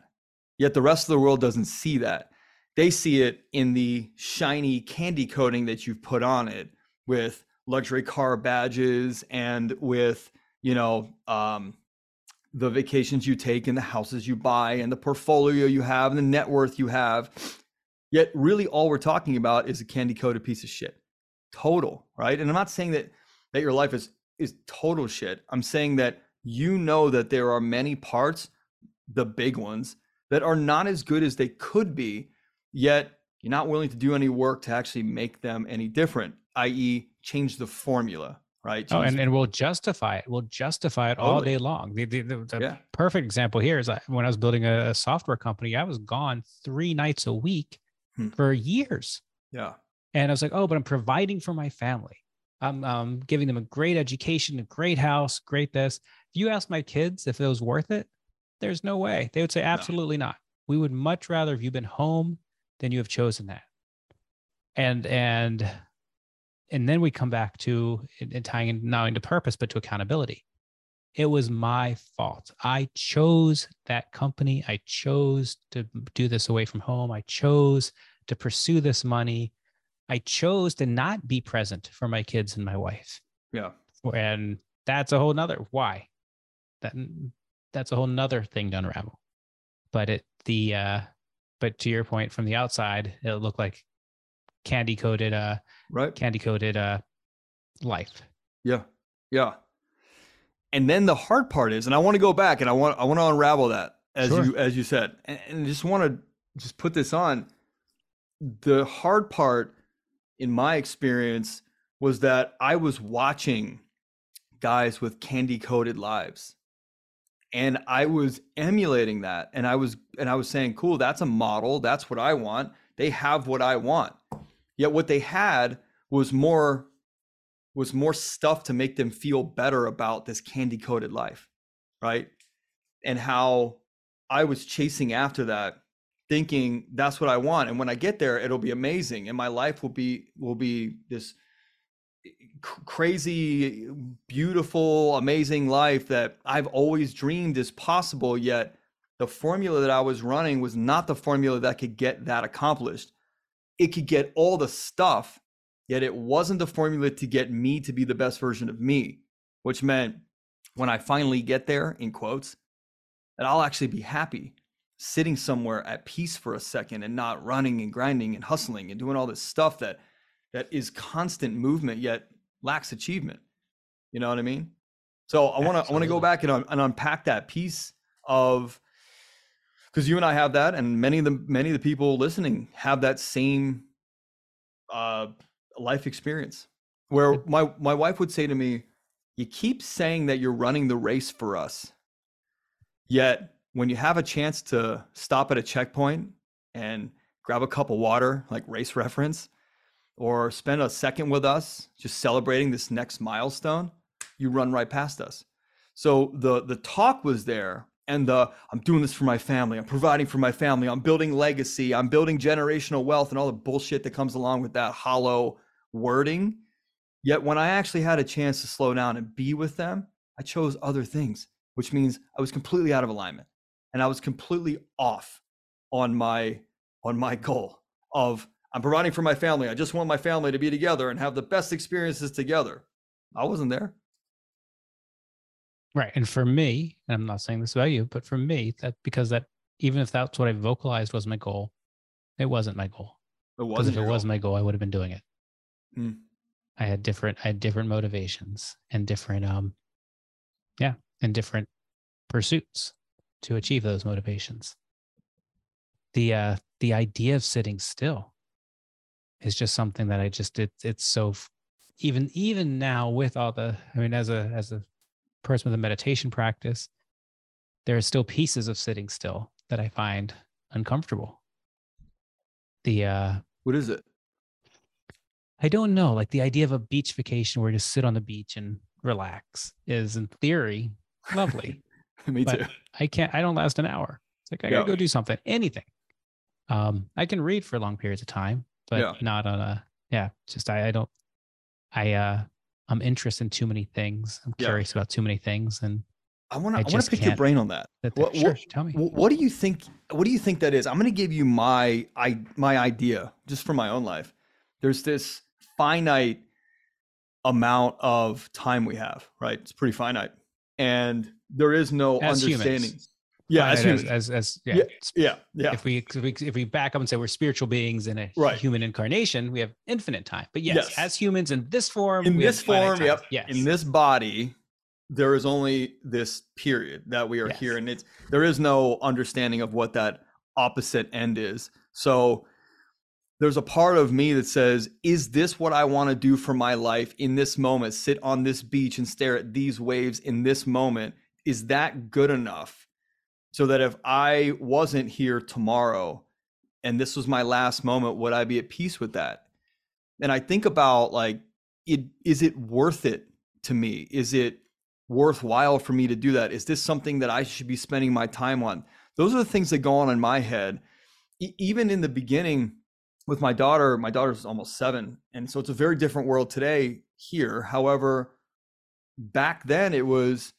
yet the rest of the world doesn't see that they see it in the shiny candy coating that you've put on it with luxury car badges and with you know um, the vacations you take and the houses you buy and the portfolio you have and the net worth you have. Yet really all we're talking about is a candy coated piece of shit. Total right? And i'm not saying that that your life is is total shit. I'm saying that you know that there are many parts, the big ones, that are not as good as they could be, yet you're not willing to do any work to actually make them any different, i.e., change the formula, right? Oh, Change and, and we'll justify it. We'll justify it all day long. The, the, the, the Yeah. perfect example here is when I was building a, a software company, I was gone three nights a week Hmm. for years. yeah, And I was like, oh, but I'm providing for my family. I'm um, giving them a great education, a great house, great this. If you ask my kids if it was worth it, there's no way. They would say, absolutely not. We would much rather have you been home than you have chosen that. And and and then we come back to and and tying in not only to purpose but to accountability. It was my fault. I chose that company. I chose to do this away from home. I chose to pursue this money. I chose to not be present for my kids and my wife. yeah, And that's a whole nother why. That that's a whole nother thing to unravel. But it the uh but to your point from the outside, it looked like candy coated uh right. candy coated uh life. Yeah. Yeah. And then the hard part is, and I want to go back and I want I want to unravel that as Sure. you as you said. And, and just want to just put this on. The hard part in my experience was that I was watching guys with candy coated lives. And I was emulating that and I was and I was saying, "Cool, that's a model. That's what I want. They have what I want." Yet what they had was more was more stuff to make them feel better about this candy coated life, right? And how I was chasing after that, thinking that's what I want, and when I get there, it'll be amazing, and my life will be will be this crazy, beautiful, amazing life that I've always dreamed is possible. Yet the formula that I was running was not the formula that could get that accomplished. It could get all the stuff yet it wasn't the formula to get me to be the best version of me which meant when i finally get there in quotes that i'll actually be happy sitting somewhere at peace for a second and not running and grinding and hustling and doing all this stuff that that is constant movement yet lacks achievement. You know what i mean? So i want to i want to go back and, un- and unpack that piece of because you and i have that and many of the many of the people listening have that same uh life experience where my my wife would say to me you keep saying that you're running the race for us yet when you have a chance to stop at a checkpoint and grab a cup of water like race reference or spend a second with us just celebrating this next milestone you run right past us. So the the talk was there and the i'm doing this for my family. I'm providing for my family. I'm building legacy. I'm building generational wealth and all the bullshit that comes along with that hollow wording. Yet when i actually had a chance to slow down and be with them i chose other things which means i was completely out of alignment and i was completely off on my on my goal of i'm providing for my family i just want my family to be together and have the best experiences together i wasn't there Right. And for me, and I'm not saying this about you, but for me, that because that even if that's what I vocalized was my goal, it wasn't my goal. it Because wasn't if it your was my goal, I would have been doing it. Mm. I had different I had different motivations and different um yeah, and different pursuits to achieve those motivations. The uh the idea of sitting still is just something that I just it it's so even even now with all the I mean as a as a person with a meditation practice there are still pieces of sitting still that I find uncomfortable. The uh what is it I don't know. Like the idea of a beach vacation where you just sit on the beach and relax is, in theory, lovely. me But too I can't. I don't last an hour. It's like I gotta Yeah. go do something, anything. Um, I can read for long periods of time, but Yeah. not on a. Yeah, just I. I don't. I. uh I'm interested in too many things. I'm Yeah. curious about too many things, and i want to I i want to pick your brain on that that. What- sure, what- tell me. What do you think what do you think that is i'm going to give you my i my idea just for my own life there's this finite amount of time we have right it's pretty finite and there is no As understanding humans. Yeah, as as, as, as, yeah, Yeah, Yeah, yeah. If we, if we if we back up and say we're spiritual beings in a Right. human incarnation, we have infinite time. But yes, Yes. as humans in this form, in this form, yep. Yes. In this body, there is only this period that we are Yes. here, and it's there is no understanding of what that opposite end is. So there's a part of me that says, is this what I want to do for my life in this moment? Sit on this beach and stare at these waves in this moment. Is that good enough? So that if I wasn't here tomorrow and this was my last moment, would I be at peace with that? And I think about like, it is it worth it to me? Is it worthwhile for me to do that? Is this something that I should be spending my time on? Those are the things that go on in my head. E- even in the beginning with my daughter, my daughter's almost seven. And so it's a very different world today here. However, back then it was,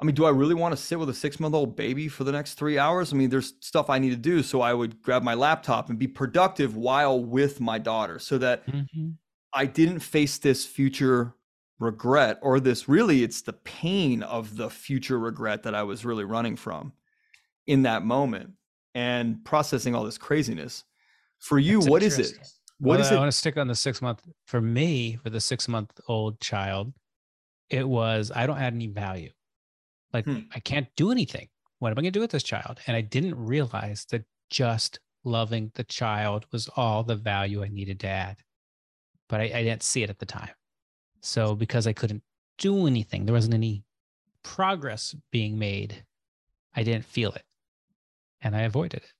I mean, do I really want to sit with a six month old baby for the next three hours? I mean, there's stuff I need to do. So I would grab my laptop and be productive while with my daughter so that Mhm. I didn't face this future regret or this really it's the pain of the future regret that I was really running from in that moment and processing all this craziness. For you, That's what is it? What well, is I it? want to stick on the six month. For me, for the six month old child, it was I don't add any value. Like Hmm. I can't do anything. What am I going to do with this child? And I didn't realize that just loving the child was all the value I needed to add. But I, I didn't see it at the time. So because I couldn't do anything, there wasn't any progress being made. I didn't feel it, and I avoided it.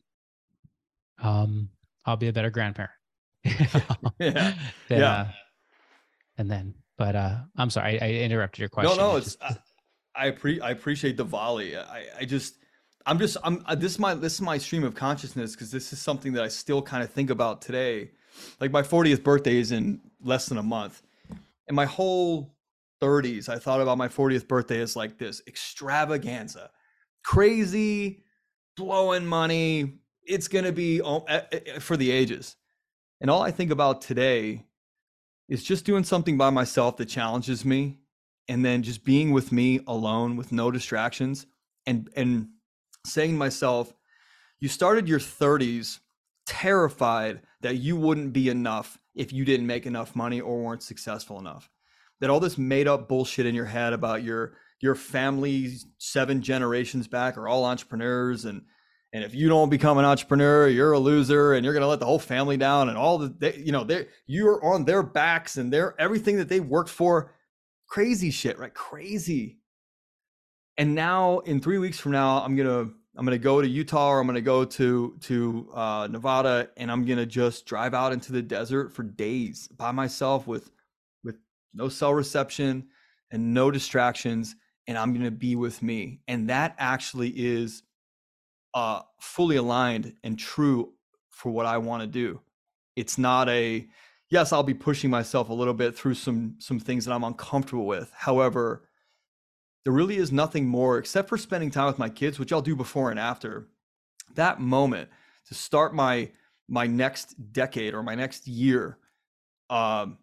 Um, I'll be a better grandparent. Yeah. Than, Yeah. uh, and then, but uh, I'm sorry, I, I interrupted your question. No, no, it's I, I, appre- I appreciate the volley. I, I just I'm just I'm uh, this is my this is my stream of consciousness because this is something that I still kind of think about today. Like my 40th birthday is in less than a month. And my whole 30s, I thought about my 40th birthday as like this extravaganza. Crazy, blowing money. It's to be for the ages. And all I think about today is just doing something by myself that challenges me and then just being with me alone with no distractions and and saying to myself you started your 30s terrified that you wouldn't be enough if you didn't make enough money or weren't successful enough. That all this made up bullshit in your head about your your family seven generations back are all entrepreneurs and and if you don't become an entrepreneur you're a loser and you're going to let the whole family down and all the they, you know they you're on their backs and they're everything that they worked for crazy shit right? Crazy. And now in three weeks from now i'm gonna i'm gonna go to utah or i'm gonna go to to uh, nevada and i'm gonna just drive out into the desert for days by myself with with no cell reception and no distractions and i'm gonna be with me. And that actually is uh fully aligned and true for what i want to do. It's not a yes i'll be pushing myself a little bit through some some things that i'm uncomfortable with. However there really is nothing more except for spending time with my kids which i'll do before and after. That moment to start my my next decade or my next year um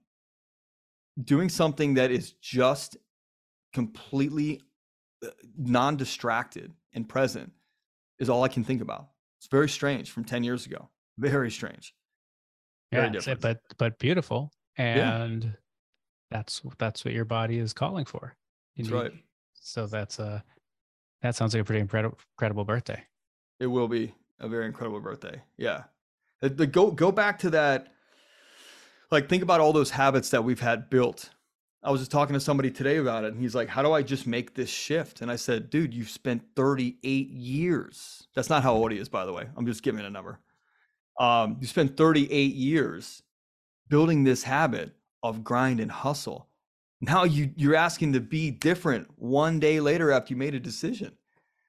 doing something that is just completely uh, non-distracted and present is all i can think about. It's very strange from 10 years ago. Very strange yeah, different. but but beautiful, Yeah. and that's that's what your body is calling for. That's right. So that's a that sounds like a pretty incredible incredible birthday. It will be a very incredible birthday. Yeah. The, the- go go back to that. Like think about all those habits that we've had built. I was just talking to somebody today about it, and he's like, "How do I just make this shift?" And I said, "Dude, you've spent 38 years. That's not how old he is, by the way. I'm just giving a number. Um, you spent 38 years building this habit of grind and hustle. Now you you're asking to be different one day later after you made a decision.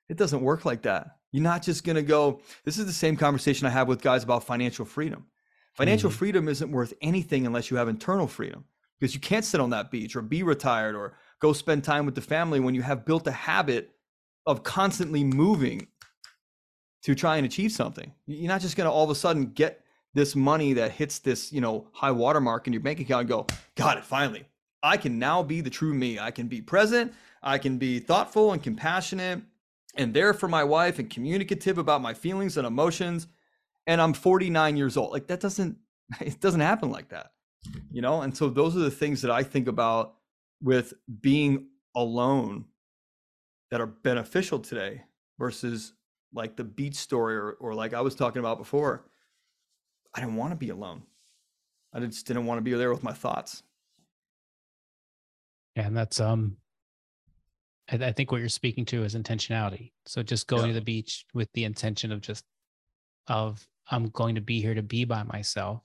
It doesn't work like that. You're not just going to go. This is the same conversation I have with guys about financial freedom. Financial Mhm. freedom isn't worth anything unless you have internal freedom because you can't sit on that beach or be retired or go spend time with the family when you have built a habit of constantly moving to try and achieve something. You're not just going to all of a sudden get this money that hits this, you know, high watermark in your bank account and go, got it, finally. I can now be the true me. I can be present. I can be thoughtful and compassionate and there for my wife and communicative about my feelings and emotions and I'm 49 years old. Like that doesn't it doesn't happen like that. You know? And so those are the things that I think about with being alone that are beneficial today versus like the beach story or, or like I was talking about before. I didn't want to be alone. I just didn't want to be there with my thoughts. Yeah, and that's um I, I think what you're speaking to is intentionality. So just going yeah. to the beach with the intention of just of I'm going to be here to be by myself.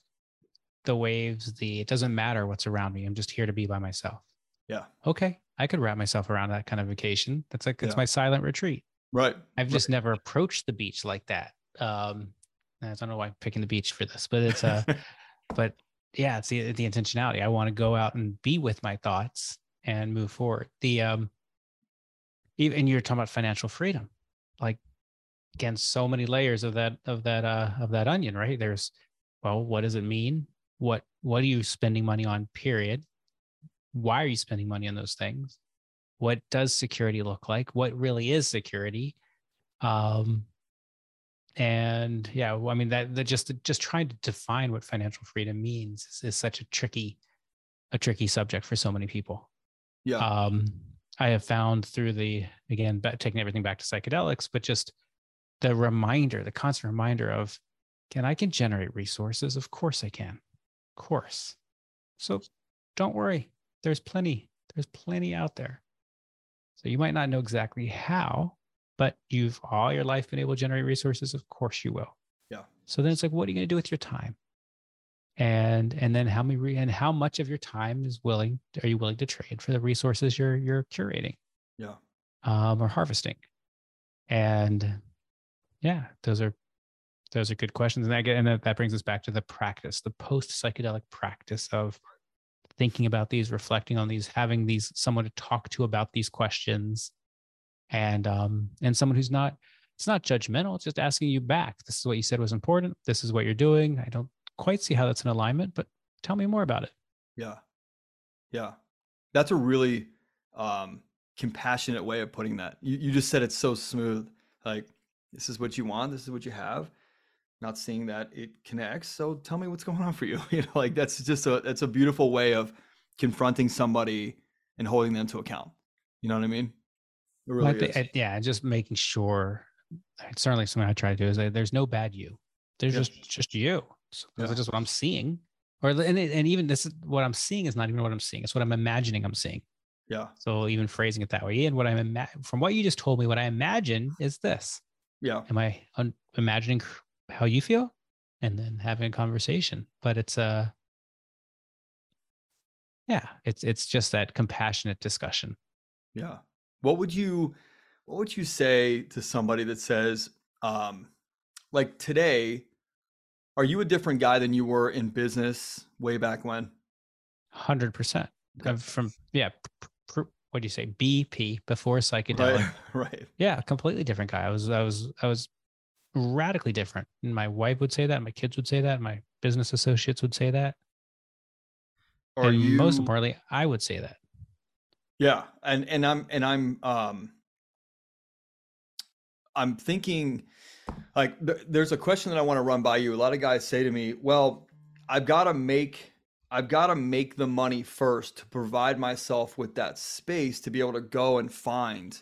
The waves, the it doesn't matter what's around me. I'm just here to be by myself. Yeah. Okay. I could wrap myself around that kind of vacation. That's like it's yeah. my silent retreat. Right. I've just right. never approached the beach like that. Um I don't know why I'm picking the beach for this, but it's uh but yeah, it's the the intentionality. I want to go out and be with my thoughts and move forward. The um even you're talking about financial freedom. Like again, so many layers of that of that uh of that onion, right? There's well, what does it mean? What what are you spending money on, period? Why are you spending money on those things? What does security look like? What really is security? Um and yeah, well, I mean that that just just trying to define what financial freedom means is, is such a tricky a tricky subject for so many people. Yeah. Um, I have found through the again taking everything back to psychedelics, but just the reminder, the constant reminder of, can I can generate resources? Of course I can, of course. So don't worry, there's plenty. There's plenty out there. So you might not know exactly how, but you've all your life been able to generate resources. Of course you will. Yeah. So then it's like, what are you going to do with your time? and and then how many and how much of your time is willing are you willing to trade for the resources you're you're curating yeah um or harvesting and yeah those are those are good questions and that get, and that, that brings us back to the practice the post psychedelic practice of thinking about these reflecting on these having these someone to talk to about these questions and um and someone who's not it's not judgmental it's just asking you back this is what you said was important this is what you're doing i don't quite see how that's in alignment, but tell me more about it. Yeah. Yeah. That's a really um, compassionate way of putting that. You, you just said it's so smooth. Like, this is what you want, this is what you have. Not seeing that it connects. So tell me what's going on for you. You know, like that's just a that's a beautiful way of confronting somebody and holding them to account. You know what I mean? Really well, I, yeah, just making sure. It's Certainly, something I try to do is there's no bad you. There's yeah. just just you. So yeah. that's just what I'm seeing. Or and and even this is what I'm seeing is not even what I'm seeing. It's what I'm imagining I'm seeing. Yeah. So even phrasing it that way, and what I'm ima- from what you just told me, what I imagine is this. Yeah. Am I un- imagining how you feel, and then having a conversation? But it's a uh, yeah, it's it's just that compassionate discussion. Yeah. What would you what would you say to somebody that says, um, like today, are you a different guy than you were in business way back when? Hundred percent. From yeah, pr- what do you say? BP before psychedelic. Right. right. Yeah, completely different guy. I was I was I was radically different. And my wife would say that. My kids would say that. My business associates would say that. And you most importantly, I would say that. Yeah, and and I'm and I'm um I'm thinking like th- there's a question that I want to run by you. A lot of guys say to me, "Well, I've got to make I've got to make the money first to provide myself with that space to be able to go and find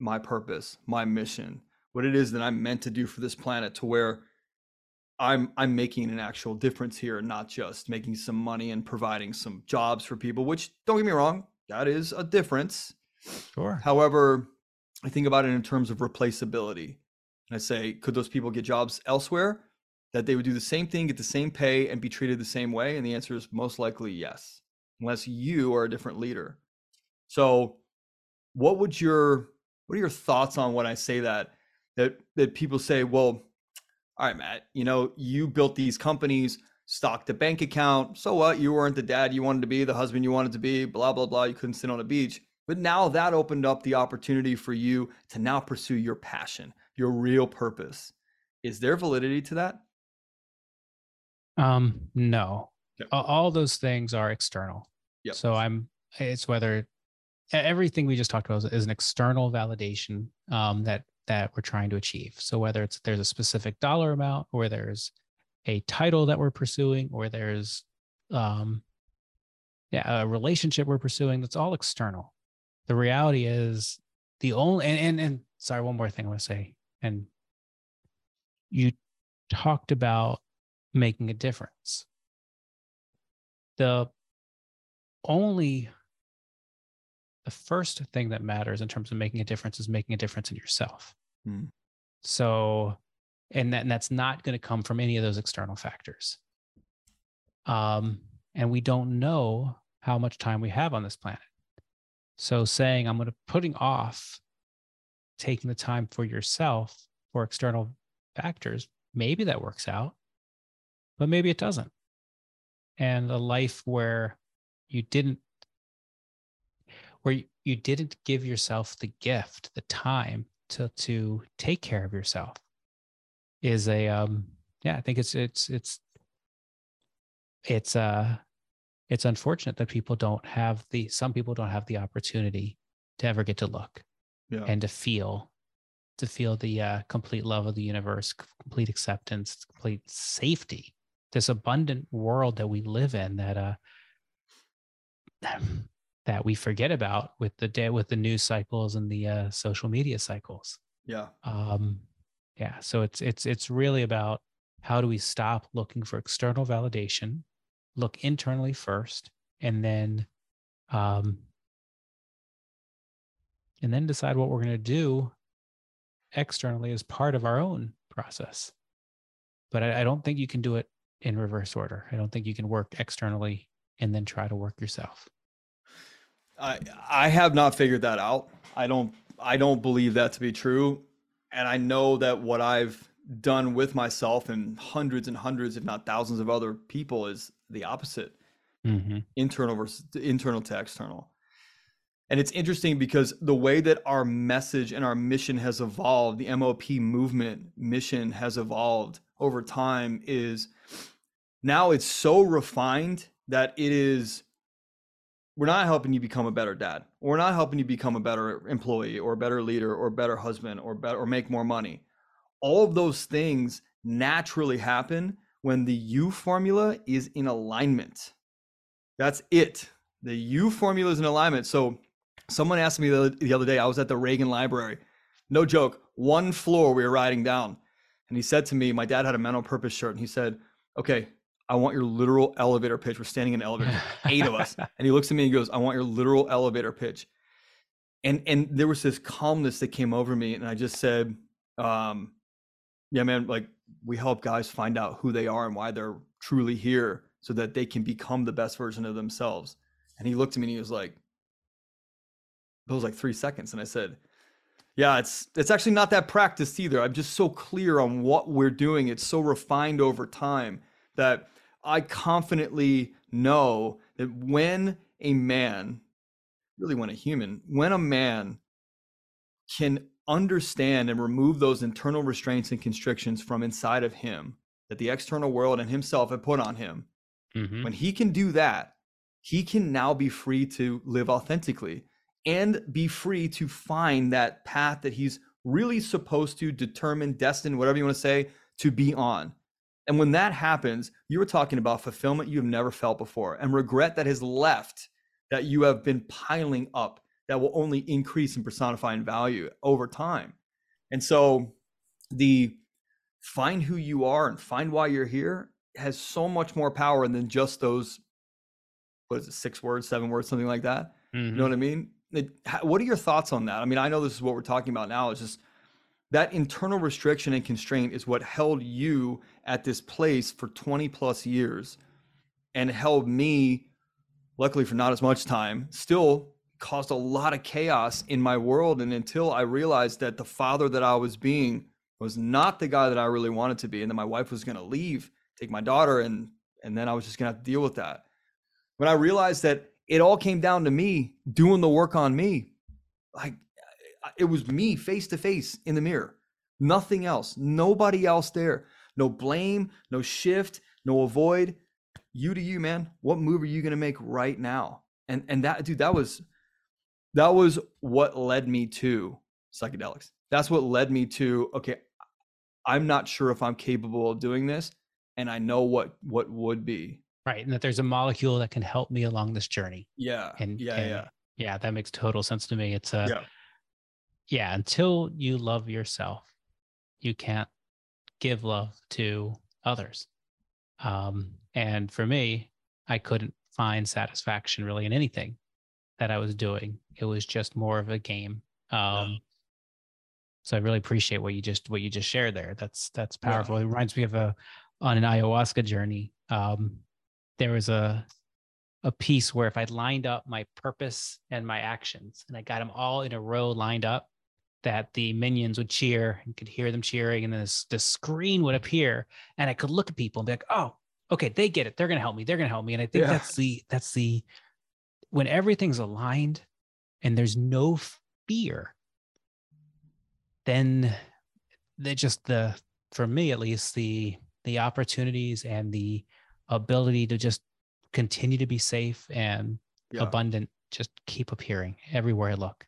my purpose, my mission, what it is that I'm meant to do for this planet to where I'm I'm making an actual difference here, not just making some money and providing some jobs for people, which don't get me wrong, that is a difference. Sure. However, I think about it in terms of replaceability. And I say, could those people get jobs elsewhere that they would do the same thing, get the same pay, and be treated the same way? And the answer is most likely yes, unless you are a different leader. So, what would your what are your thoughts on when I say that? That that people say, well, all right, Matt, you know, you built these companies, stocked a bank account. So what? You weren't the dad you wanted to be, the husband you wanted to be, blah, blah, blah. You couldn't sit on a beach. But now that opened up the opportunity for you to now pursue your passion, your real purpose. Is there validity to that? Um, no. All those things are external. Yep. So I'm it's whether everything we just talked about is, is an external validation um, that that we're trying to achieve. So whether it's there's a specific dollar amount, or there's a title that we're pursuing, or there's um, yeah a relationship we're pursuing, that's all external. The reality is the only and and, and sorry, one more thing I want to say, and you talked about making a difference. The only the first thing that matters in terms of making a difference is making a difference in yourself. Mm. So, and, that, and that's not going to come from any of those external factors. Um, and we don't know how much time we have on this planet. So, saying I'm going to putting off taking the time for yourself for external factors, maybe that works out, but maybe it doesn't. And a life where you didn't where you didn't give yourself the gift, the time to to take care of yourself is a um yeah, I think it's it's it's it's uh it's unfortunate that people don't have the some people don't have the opportunity to ever get to look yeah. and to feel to feel the uh, complete love of the universe complete acceptance complete safety this abundant world that we live in that uh that we forget about with the day with the news cycles and the uh, social media cycles. Yeah. Um, yeah. So it's it's it's really about how do we stop looking for external validation, look internally first, and then um, and then decide what we're going to do externally as part of our own process. But I, I don't think you can do it in reverse order. I don't think you can work externally and then try to work yourself. I I have not figured that out. I don't I don't believe that to be true. And I know that what I've done with myself and hundreds and hundreds, if not thousands of other people is the opposite. Mm-hmm. Internal versus internal to external. And it's interesting because the way that our message and our mission has evolved, the MOP movement mission has evolved over time is now it's so refined that it is we're not helping you become a better dad. We're not helping you become a better employee or a better leader or a better husband or better or make more money. All of those things naturally happen when the U formula is in alignment. That's it. The U formula is in alignment. So someone asked me the, other day, I was at the Reagan Library. No joke, one floor we were riding down. And he said to me, my dad had a Men on Purpose shirt, and he said, Okay, I want your literal elevator pitch. We're standing in an elevator, eight of us. And he looks at me and goes, I want your literal elevator pitch. And and there was this calmness that came over me. And I just said, um, yeah, man, like we help guys find out who they are and why they're truly here so that they can become the best version of themselves. And he looked at me and he was like, it was like three seconds. And I said, yeah, it's it's actually not that practiced either. I'm just so clear on what we're doing. It's so refined over time that I confidently know that when a man, really when a human, when a man can understand and remove those internal restraints and constrictions from inside of him that the external world and himself have put on him, mm-hmm. when he can do that, he can now be free to live authentically and be free to find that path that he's really supposed to determine, destined, whatever you want to say, to be on. And when that happens, you were talking about fulfillment you have never felt before and regret that has left that you have been piling up that will only increase and personify in value over time. And so the find who you are and find why you're here has so much more power than just those what is it six words seven words something like that mm-hmm. you know what i mean it, what are your thoughts on that i mean i know this is what we're talking about now it's just that internal restriction and constraint is what held you at this place for 20 plus years and held me luckily for not as much time still caused a lot of chaos in my world. And until i realized that the father that i was being was not the guy that i really wanted to be and that my wife was going to leave take my daughter and and then i was just going to have to deal with that. When i realized that it all came down to me doing the work on me like it was me face to face in the mirror. Nothing else. Nobody else there. No blame, no shift, no avoid. You to you, man. What move are you going to make right now? And and that dude, that was that was what led me to psychedelics. That's what led me to okay, I'm not sure if I'm capable of doing this and I know what what would be. Right, and that there's a molecule that can help me along this journey. Yeah. And yeah, and yeah. yeah, that makes total sense to me. It's a Yeah. Yeah, until you love yourself, you can't give love to others. Um, and for me, I couldn't find satisfaction really in anything that I was doing. It was just more of a game. Um, so I really appreciate what you just what you just shared there. That's that's Yeah. powerful. It reminds me of a on an ayahuasca journey. Um, there was a a piece where if I lined up my purpose and my actions and I got them all in a row lined up, that the minions would cheer and could hear them cheering, and then this, this screen would appear, and I could look at people and be like, "Oh, okay, they get it. They're gonna help me. They're gonna help me." And I think Yeah. that's the that's the when everything's aligned and there's no fear, then they just the for me at least the the opportunities and the ability to just continue to be safe and Yeah. abundant just keep appearing everywhere I look.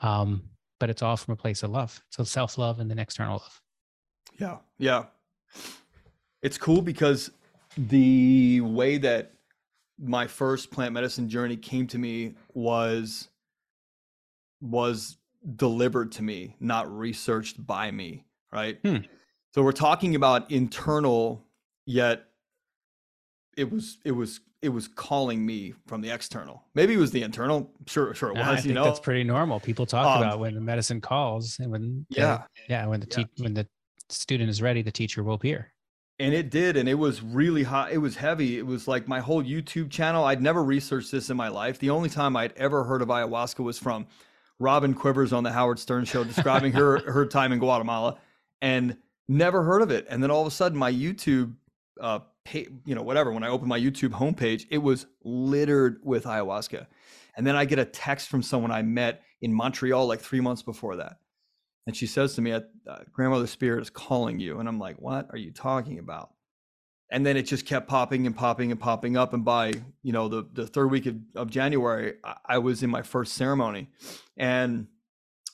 Um, but it's all from a place of love. So self love and then external love. Yeah, yeah. It's cool because the way that my first plant medicine journey came to me was was delivered to me, not researched by me, right? Hmm. So we're talking about internal, yet it was it was it was calling me from the external. Maybe it was the internal. Sure, sure it was. I you think know, that's pretty normal. People talk Um, about when the medicine calls and when the- yeah. yeah, when the Yeah. te- when the student is ready, the teacher will appear. And it did, and it was really hot. It was heavy. It was like my whole YouTube channel. I'd never researched this in my life. The only time I'd ever heard of ayahuasca was from Robin Quivers on the Howard Stern show describing her her time in Guatemala, and never heard of it. And then all of a sudden, my YouTube, uh, pay, you know, whatever. When I opened my YouTube homepage, it was littered with ayahuasca. And then I get a text from someone I met in Montreal like three months before that. And she says to me, uh, Grandmother Spirit is calling you. And I'm like, what are you talking about? And then it just kept popping and popping and popping up. And by, you know, the, the third week of, of January, I, I was in my first ceremony. And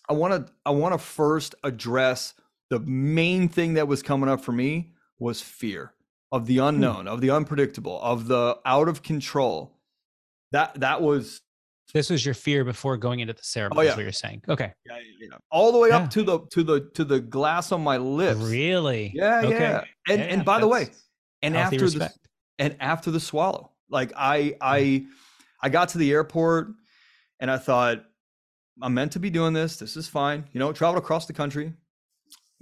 I want to, I want to first address the main thing that was coming up for me was fear of the hmm. unknown, of the unpredictable, of the out of control. That, that was This was your fear before going into the ceremony, oh, is Oh, yeah. what you're saying. Okay. yeah, yeah, all the way Yeah. up to the to the to the glass on my lips. Really? Yeah, Okay. yeah. And and by the way, and after the and after the swallow, like I I I got to the airport and I thought I'm meant to be doing this. This is fine. You know, travel across the country,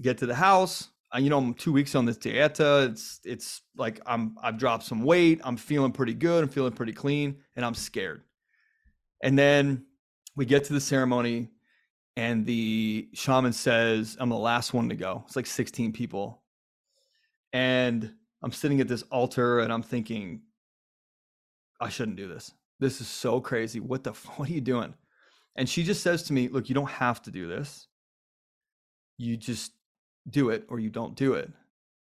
get to the house. You know, I'm two weeks on this dieta. It's it's like I'm I've dropped some weight. I'm feeling pretty good. I'm feeling pretty clean, and I'm scared. And then we get to the ceremony, and the shaman says, I'm the last one to go. It's like 16 people. And I'm sitting at this altar and I'm thinking, I shouldn't do this. This is so crazy. What the, what are you doing? And she just says to me, Look, you don't have to do this. You just do it or you don't do it.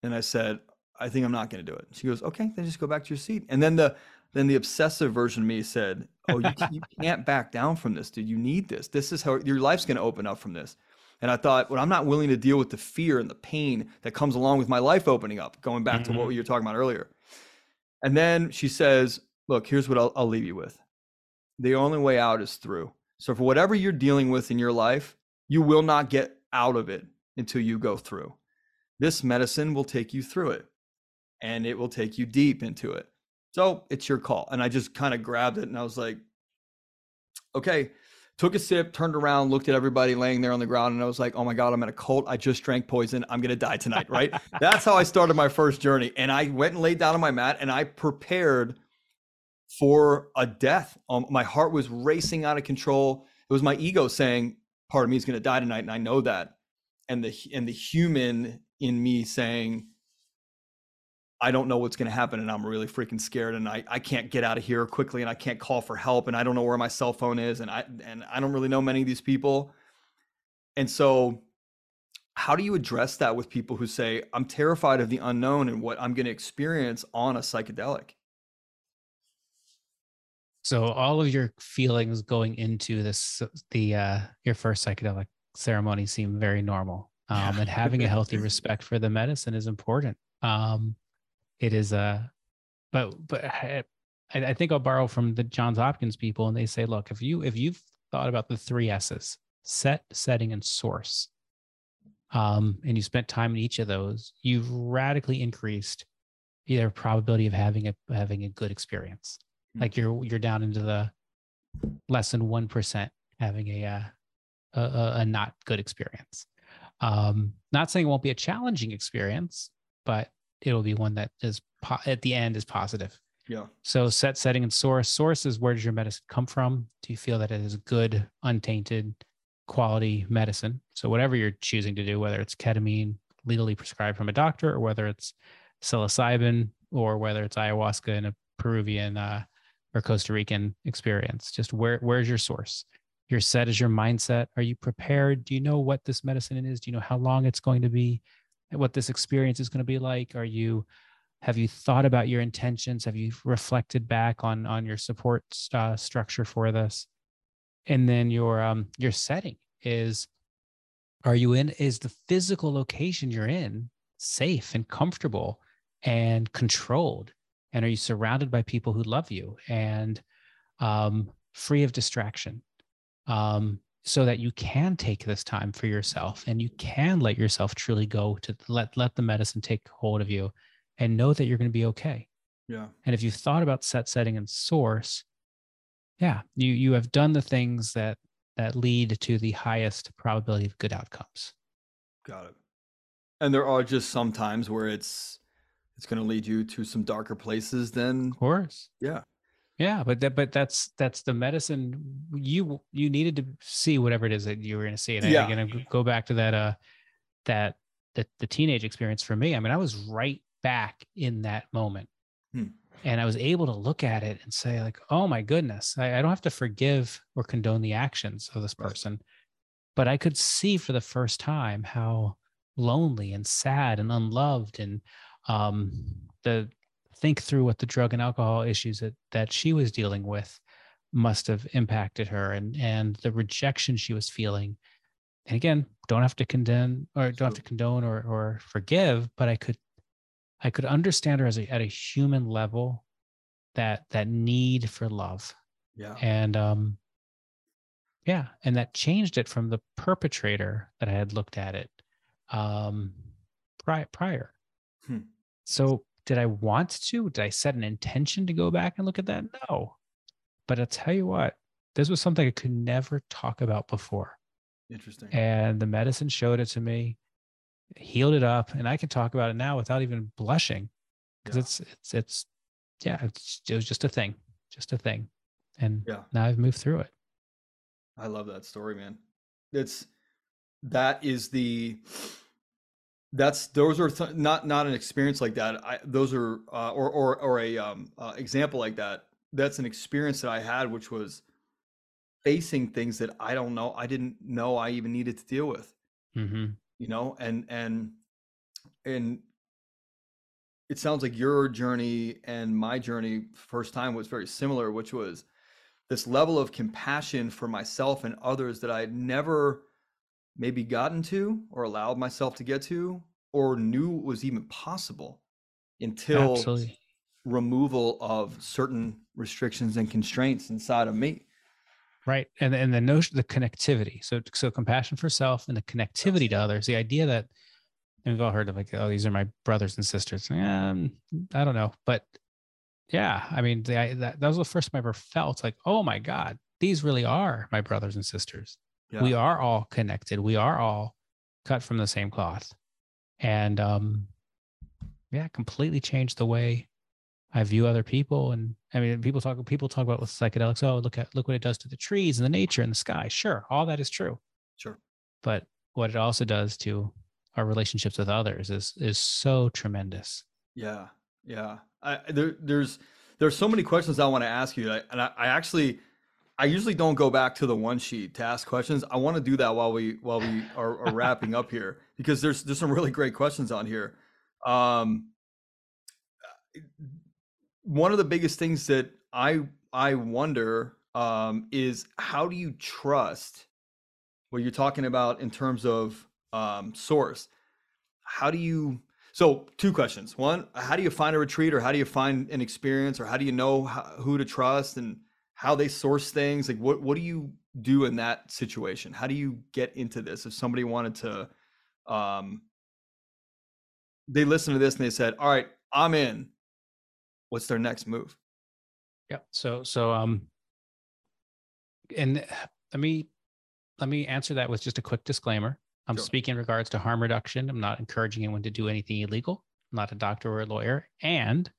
And I said, I think I'm not going to do it. She goes, Okay, then just go back to your seat. And then the, then the obsessive version of me said, "Oh, you, you can't back down from this, dude. You need this. This is how your life's going to open up from this." And I thought, well, I'm not willing to deal with the fear and the pain that comes along with my life opening up. Going back to what mm-hmm. you were talking about earlier. And then she says, "Look, here's what I'll, I'll leave you with. The only way out is through. So for whatever you're dealing with in your life, you will not get out of it until you go through. This medicine will take you through it, and it will take you deep into it." So it's your call. And I just kind of grabbed it and I was like, okay. Took a sip, turned around, looked at everybody laying there on the ground, and I was like, oh my God, I'm in a cult. I just drank poison. I'm going to die tonight. Right. That's how I started my first journey. And I went and laid down on my mat and I prepared for a death. Um, my heart was racing out of control. It was my ego saying, part of me is going to die tonight. And I know that. And the, and the human in me saying, I don't know what's going to happen and I'm really freaking scared and I, I can't get out of here quickly and I can't call for help and I don't know where my cell phone is and I and I don't really know many of these people. And so how do you address that with people who say I'm terrified of the unknown and what I'm going to experience on a psychedelic? So all of your feelings going into this, the uh, your first psychedelic ceremony seem very normal. Um, and having a healthy respect for the medicine is important. Um, it is a, but but I, I think I'll borrow from the Johns Hopkins people, and they say, look, if you if you've thought about the three S's, set, setting, and source, um, and you spent time in each of those, you've radically increased either probability of having a having a good experience. Mm-hmm. Like you're you're down into the less than one percent having a, uh, a, a not good experience. Um, not saying it won't be a challenging experience, but it'll be one that is po- at the end is positive. Yeah. So set, setting, and source. Source is where does your medicine come from? Do you feel that it is good, untainted, quality medicine? So whatever you're choosing to do, whether it's ketamine legally prescribed from a doctor, or whether it's psilocybin, or whether it's ayahuasca in a Peruvian uh, or Costa Rican experience, just where where's your source? Your set is your mindset. Are you prepared? Do you know what this medicine is? Do you know how long it's going to be? What this experience is going to be like? Are you have you thought about your intentions have you reflected back on on your support uh, structure for this and then your um your setting is are you in is the physical location you're in safe and comfortable and controlled and are you surrounded by people who love you and um, free of distraction um, so that you can take this time for yourself and you can let yourself truly go to let let the medicine take hold of you and know that you're going to be okay. Yeah. And if you've thought about set setting and source, yeah, you you have done the things that that lead to the highest probability of good outcomes. Got it. And there are just some times where it's it's going to lead you to some darker places than Of course. Yeah. Yeah, but that but that's that's the medicine you you needed to see whatever it is that you were going to see. And yeah. I'm going to go back to that uh that the the teenage experience for me. I mean, I was right back in that moment. Hmm. And I was able to look at it and say, like, oh my goodness, I, I don't have to forgive or condone the actions of this person. Right. But I could see for the first time how lonely and sad and unloved and um, the think through what the drug and alcohol issues that, that she was dealing with must have impacted her and and the rejection she was feeling and again don't have to condemn or don't have to condone or or forgive but i could I could understand her as a, at a human level that that need for love. Yeah. And um yeah, and that changed it from the perpetrator that I had looked at it um prior prior. Hmm. So did I want to? Did I set an intention to go back and look at that? No. But I'll tell you what, this was something I could never talk about before. Interesting. And the medicine showed it to me healed it up and i can talk about it now without even blushing because yeah. it's it's it's yeah it's, it was just a thing just a thing and yeah now i've moved through it i love that story man it's that is the that's those are th- not not an experience like that. I, those are uh, or or or a um, uh, example like that. That's an experience that i had which was facing things that i don't know i didn't know i even needed to deal with. Mm-hmm. You know and and and it sounds like your journey and my journey first time was very similar which was this level of compassion for myself and others that i had never maybe gotten to or allowed myself to get to or knew was even possible until Absolutely. removal of certain restrictions and constraints inside of me right and and the notion the connectivity so so compassion for self and the connectivity to others the idea that we've all heard of like oh these are my brothers and sisters um, i don't know but yeah i mean the, I, that, that was the first time i ever felt like oh my god these really are my brothers and sisters yeah. we are all connected we are all cut from the same cloth and um yeah completely changed the way I view other people, and I mean, people talk people talk about with psychedelics. Oh, look at look what it does to the trees and the nature and the sky. Sure, all that is true. Sure, but what it also does to our relationships with others is is so tremendous. Yeah, yeah. I, there, there's there's so many questions I want to ask you, and I, I actually I usually don't go back to the one sheet to ask questions. I want to do that while we while we are, are wrapping up here because there's there's some really great questions on here. Um, one of the biggest things that I I wonder um, is how do you trust what you're talking about in terms of um, source? How do you? So, two questions. One, how do you find a retreat, or how do you find an experience, or how do you know how, who to trust and how they source things? Like, what what do you do in that situation? How do you get into this? If somebody wanted to, um, they listen to this and they said, "All right, I'm in." What's their next move? Yeah. So so um and let me let me answer that with just a quick disclaimer. I'm sure. speaking in regards to harm reduction. I'm not encouraging anyone to do anything illegal. I'm not a doctor or a lawyer. And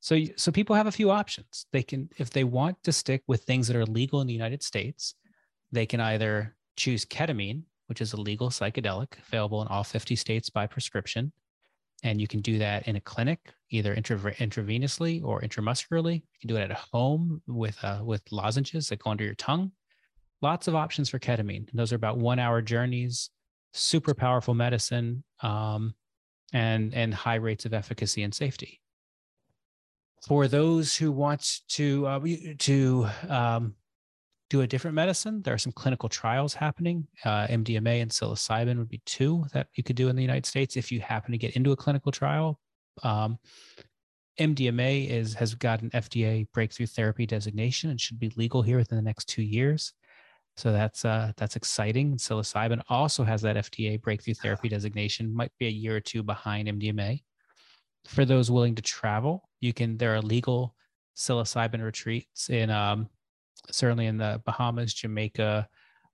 so so people have a few options. They can if they want to stick with things that are legal in the United States, they can either choose ketamine, which is a legal psychedelic available in all 50 states by prescription, and you can do that in a clinic, either intrav- intravenously or intramuscularly. You can do it at home with uh, with lozenges that go under your tongue. Lots of options for ketamine. Those are about one hour journeys, super powerful medicine, um, and and high rates of efficacy and safety. For those who want to uh, to um, do a different medicine. There are some clinical trials happening. Uh, MDMA and psilocybin would be two that you could do in the United States if you happen to get into a clinical trial. Um, MDMA is has got an FDA breakthrough therapy designation and should be legal here within the next two years. So that's uh, that's exciting. Psilocybin also has that FDA breakthrough therapy designation. Might be a year or two behind MDMA. For those willing to travel, you can. There are legal psilocybin retreats in um, certainly in the Bahamas, Jamaica,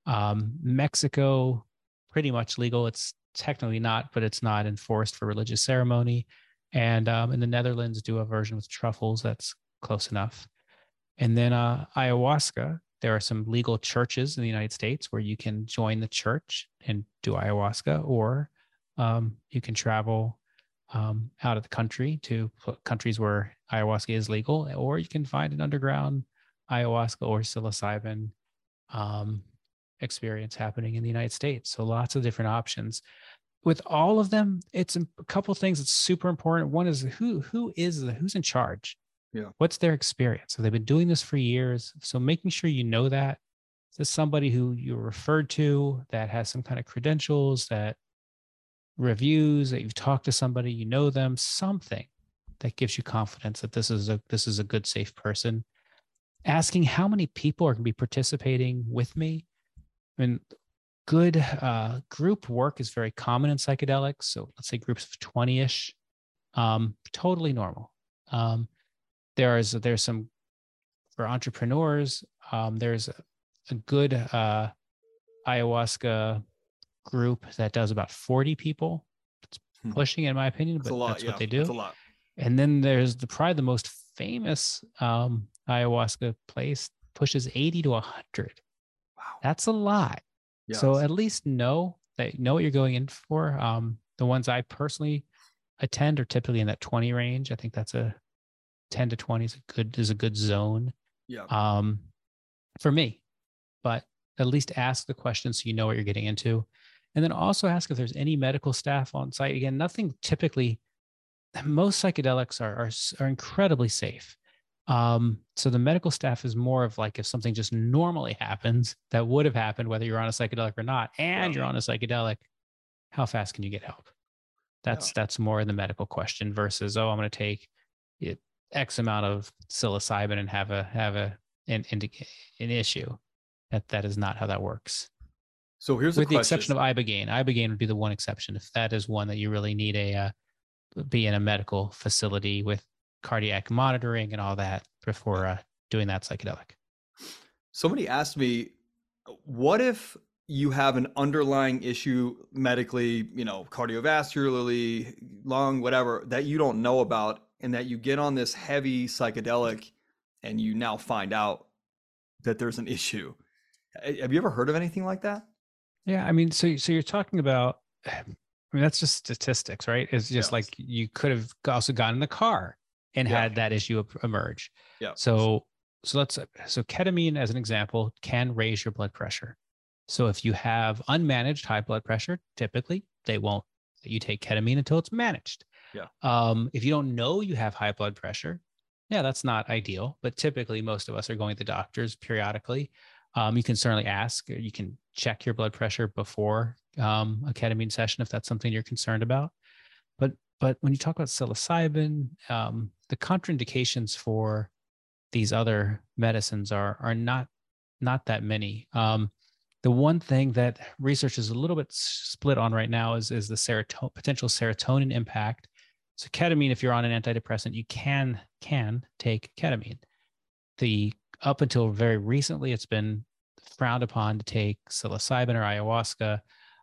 um, Mexico, pretty much legal. It's technically not, but it's not enforced for religious ceremony. And um, in the Netherlands, do a version with truffles that's close enough. And then uh, ayahuasca, there are some legal churches in the United States where you can join the church and do ayahuasca, or um, you can travel um, out of the country to countries where ayahuasca is legal, or you can find an underground ayahuasca or psilocybin um, experience happening in the United States. So lots of different options. With all of them, it's a couple things that's super important. One is who who is the who's in charge? Yeah. What's their experience? So they've been doing this for years. So making sure you know that. Is this somebody who you're referred to that has some kind of credentials, that reviews, that you've talked to somebody, you know them, something that gives you confidence that this is a this is a good, safe person asking how many people are going to be participating with me. I mean, good uh, group work is very common in psychedelics. So let's say groups of 20 ish, um, totally normal. Um, there is, there's some for entrepreneurs, um, there's a, a good uh, ayahuasca group that does about 40 people. It's hmm. pushing, in my opinion, but that's, lot, that's yeah. what they do. That's a lot. And then there's the probably the most famous um, ayahuasca place pushes 80 to 100. Wow. That's a lot. Yes. So at least know that know what you're going in for. Um, the ones I personally attend are typically in that 20 range. I think that's a 10 to 20 is a good is a good zone. Yeah. Um, for me, but at least ask the question so you know what you're getting into, and then also ask if there's any medical staff on site. Again, nothing typically. Most psychedelics are are, are incredibly safe. Um, so the medical staff is more of like if something just normally happens that would have happened whether you're on a psychedelic or not, and you're on a psychedelic, how fast can you get help? That's yeah. that's more the medical question versus oh I'm going to take it, X amount of psilocybin and have a have a an, an, an issue. That that is not how that works. So here's with the exception of ibogaine. Ibogaine would be the one exception if that is one that you really need a uh, be in a medical facility with cardiac monitoring and all that before uh, doing that psychedelic. Somebody asked me, what if you have an underlying issue medically, you know, cardiovascularly, lung, whatever, that you don't know about, and that you get on this heavy psychedelic and you now find out that there's an issue. Have you ever heard of anything like that? Yeah, I mean, so so you're talking about I mean that's just statistics, right? It's just yes. like you could have also gotten in the car and yeah. had that issue emerge. Yeah. So so let's so ketamine as an example can raise your blood pressure. So if you have unmanaged high blood pressure, typically they won't you take ketamine until it's managed. Yeah. Um, if you don't know you have high blood pressure, yeah, that's not ideal, but typically most of us are going to the doctors periodically. Um, you can certainly ask, you can check your blood pressure before um, a ketamine session if that's something you're concerned about. But but when you talk about psilocybin, um, the contraindications for these other medicines are are not not that many. Um, the one thing that research is a little bit split on right now is is the serotonin potential serotonin impact. So ketamine, if you're on an antidepressant, you can can take ketamine. The up until very recently, it's been frowned upon to take psilocybin or ayahuasca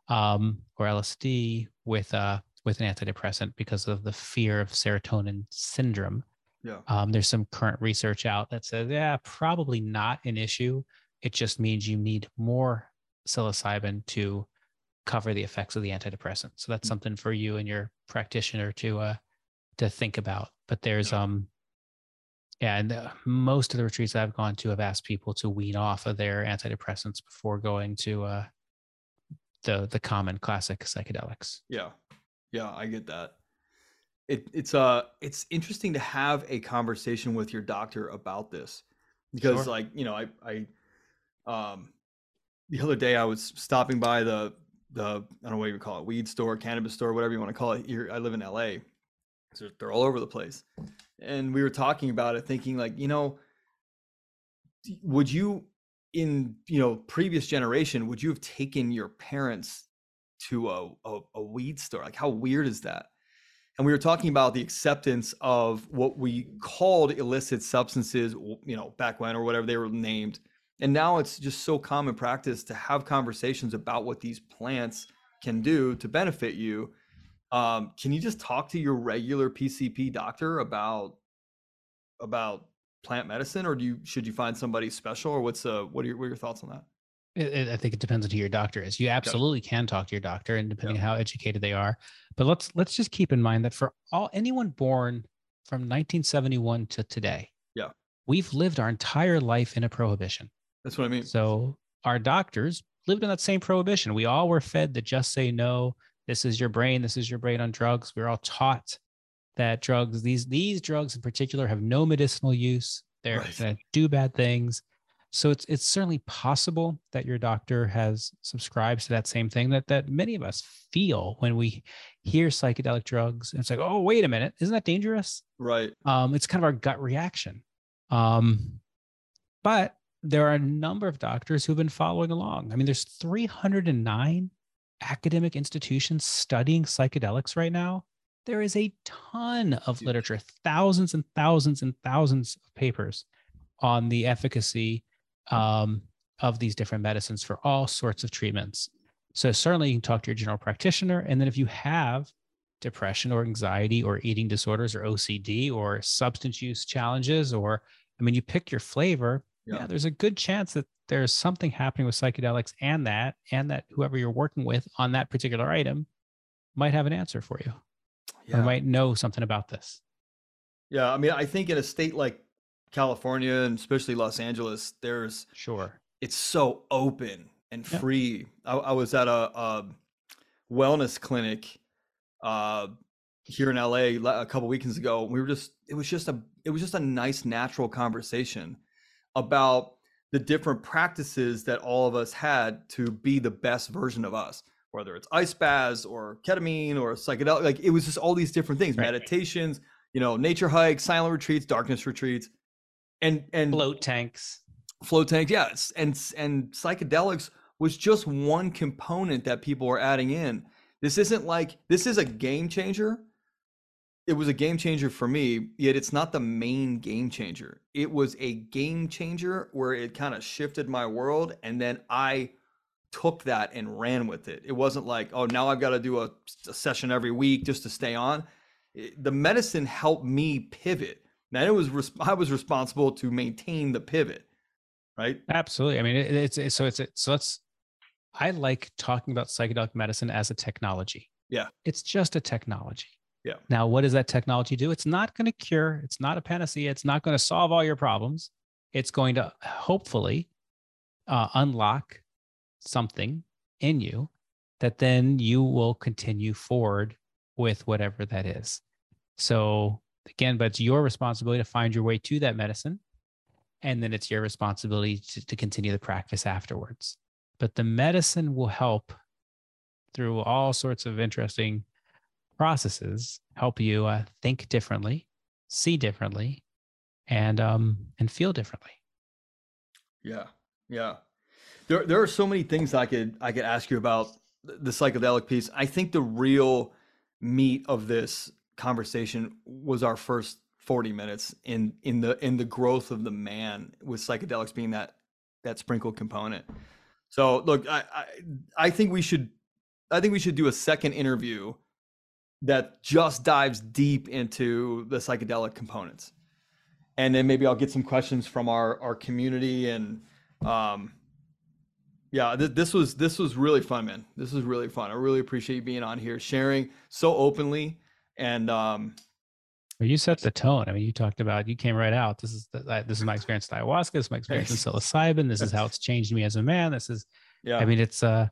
um, or LSD with uh, with an antidepressant because of the fear of serotonin syndrome. Yeah. Um, there's some current research out that says, yeah, probably not an issue. It just means you need more psilocybin to cover the effects of the antidepressant. So that's mm. something for you and your practitioner to uh, to think about. But there's yeah. um and most of the retreats I've gone to have asked people to wean off of their antidepressants before going to uh, the the common classic psychedelics. Yeah, yeah, I get that. It, it's uh it's interesting to have a conversation with your doctor about this because sure. like you know I I um the other day I was stopping by the the I don't know what you call it weed store cannabis store whatever you want to call it here I live in LA so they're all over the place and we were talking about it thinking like you know would you in you know previous generation would you have taken your parents to a, a, a weed store? Like how weird is that? And we were talking about the acceptance of what we called illicit substances you know back when or whatever they were named. And now it's just so common practice to have conversations about what these plants can do to benefit you um, can you just talk to your regular PCP doctor about about plant medicine, or do you should you find somebody special, or what's uh what are your what are your thoughts on that? It, it, I think it depends on who your doctor is. You absolutely yep. can talk to your doctor, and depending yep. on how educated they are. But let's let's just keep in mind that for all anyone born from 1971 to today, yeah, we've lived our entire life in a prohibition. That's what I mean. So our doctors lived in that same prohibition. We all were fed to just say no. This is your brain. This is your brain on drugs. We we're all taught that drugs, these these drugs in particular, have no medicinal use. They're right. going to do bad things. So it's it's certainly possible that your doctor has subscribed to that same thing that that many of us feel when we hear psychedelic drugs. And it's like, oh, wait a minute, isn't that dangerous? Right. Um, it's kind of our gut reaction. Um, but there are a number of doctors who've been following along. I mean, there's 309 academic institutions studying psychedelics right now. There is a ton of literature, thousands and thousands and thousands of papers on the efficacy um, of these different medicines for all sorts of treatments. So certainly you can talk to your general practitioner. And then if you have depression or anxiety or eating disorders or OCD or substance use challenges, or I mean, you pick your flavor, yeah. yeah, there's a good chance that there's something happening with psychedelics and that, and that whoever you're working with on that particular item might have an answer for you yeah. or might know something about this. Yeah. I mean, I think in a state like California and especially Los Angeles, there's sure it's so open and free. I, I, was at a, a wellness clinic uh, here in LA a couple weekends ago. We were just it was just a it was just a nice natural conversation about the different practices that all of us had to be the best version of us whether it's ice baths or ketamine or psychedelic like it was just all these different things right. meditations you know nature hikes silent retreats darkness retreats and and float tanks float tanks yeah and and psychedelics was just one component that people were adding in this isn't like this is a game changer it was a game changer for me, yet it's not the main game changer. It was a game changer where it kind of shifted my world. And then I took that and ran with it. It wasn't like, oh, now I've got to do a, a session every week just to stay on. It, the medicine helped me pivot. Now it was res- I was responsible to maintain the pivot, right? Absolutely. I mean, it, it's, it's so it's it, so let's. I like talking about psychedelic medicine as a technology. Yeah, it's just a technology. Yeah. Now, what does that technology do? It's not going to cure, it's not a panacea, it's not going to solve all your problems. It's going to hopefully uh, unlock something in you that then you will continue forward with whatever that is. So, again, but it's your responsibility to find your way to that medicine. And then it's your responsibility to, to continue the practice afterwards. But the medicine will help through all sorts of interesting processes, help you uh, think differently, see differently, and um, and feel differently. Yeah, yeah. There, there are so many things I could I could ask you about the psychedelic piece. I think the real meat of this conversation was our first 40 minutes in in the in the growth of the man with psychedelics being that that sprinkled component. So look, I, I I think we should I think we should do a second interview that just dives deep into the psychedelic components. And then maybe I'll get some questions from our our community and um yeah, th- this was this was really fun, man. This was really fun. I really appreciate you being on here, sharing so openly, and um, you set the tone. I mean, you talked about you came right out. This is the, this is my experience with ayahuasca. This is my experience with psilocybin. This is how it's changed me as a man. This is, yeah. I mean, it's uh,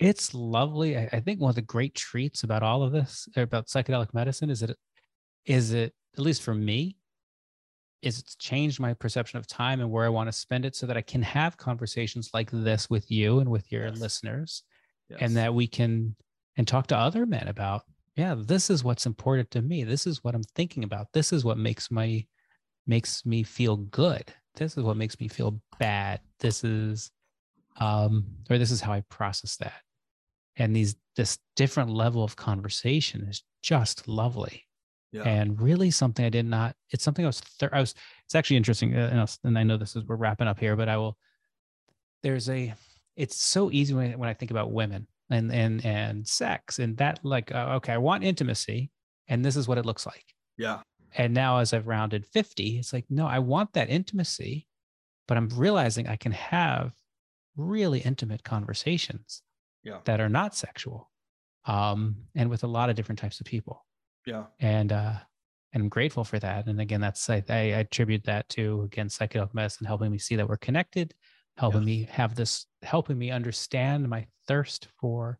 it's lovely. I, I think one of the great treats about all of this, about psychedelic medicine, is that it, is it at least for me, is it's changed my perception of time and where I want to spend it so that I can have conversations like this with you and with your yes. listeners yes. and that we can and talk to other men about yeah this is what's important to me this is what I'm thinking about this is what makes my makes me feel good this is what makes me feel bad this is um or this is how I process that and these this different level of conversation is just lovely yeah. and really something I did not. It's something I was. Thir- I was. It's actually interesting, uh, and I know this is we're wrapping up here, but I will. There's a. It's so easy when when I think about women and and and sex and that like uh, okay, I want intimacy, and this is what it looks like. Yeah. And now as I've rounded fifty, it's like no, I want that intimacy, but I'm realizing I can have really intimate conversations yeah. that are not sexual um, and with a lot of different types of people yeah. And uh and I'm grateful for that. And again, that's I, I attribute that to again psychedelic medicine helping me see that we're connected, helping me have this, helping me understand my thirst for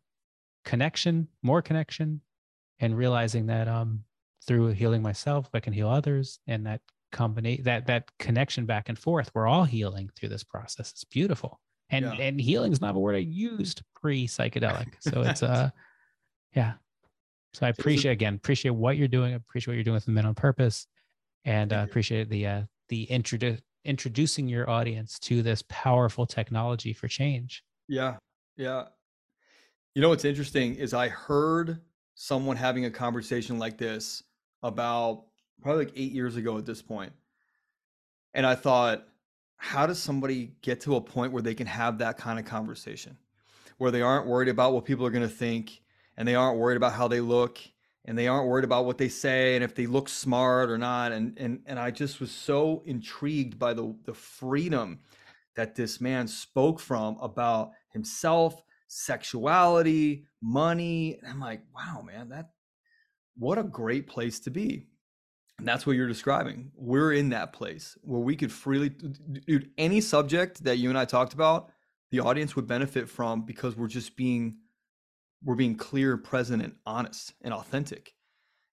connection, more connection, and realizing that um through healing myself, I can heal others, and that combination that that connection back and forth, we're all healing through this process. It's beautiful. And yeah. and healing is not a word I used pre psychedelic, so it's uh yeah so I appreciate again, appreciate what you're doing. Appreciate what you're doing with the Men on Purpose, and uh, appreciate the uh, the introdu- introducing your audience to this powerful technology for change. Yeah, yeah. You know what's interesting is I heard someone having a conversation like this about probably like eight years ago at this point, and I thought, how does somebody get to a point where they can have that kind of conversation, where they aren't worried about what people are going to think and they aren't worried about how they look and they aren't worried about what they say and if they look smart or not and and and I just was so intrigued by the the freedom that this man spoke from about himself sexuality money and I'm like wow man that what a great place to be and that's what you're describing we're in that place where we could freely dude any subject that you and I talked about the audience would benefit from because we're just being we're being clear, present, and honest and authentic.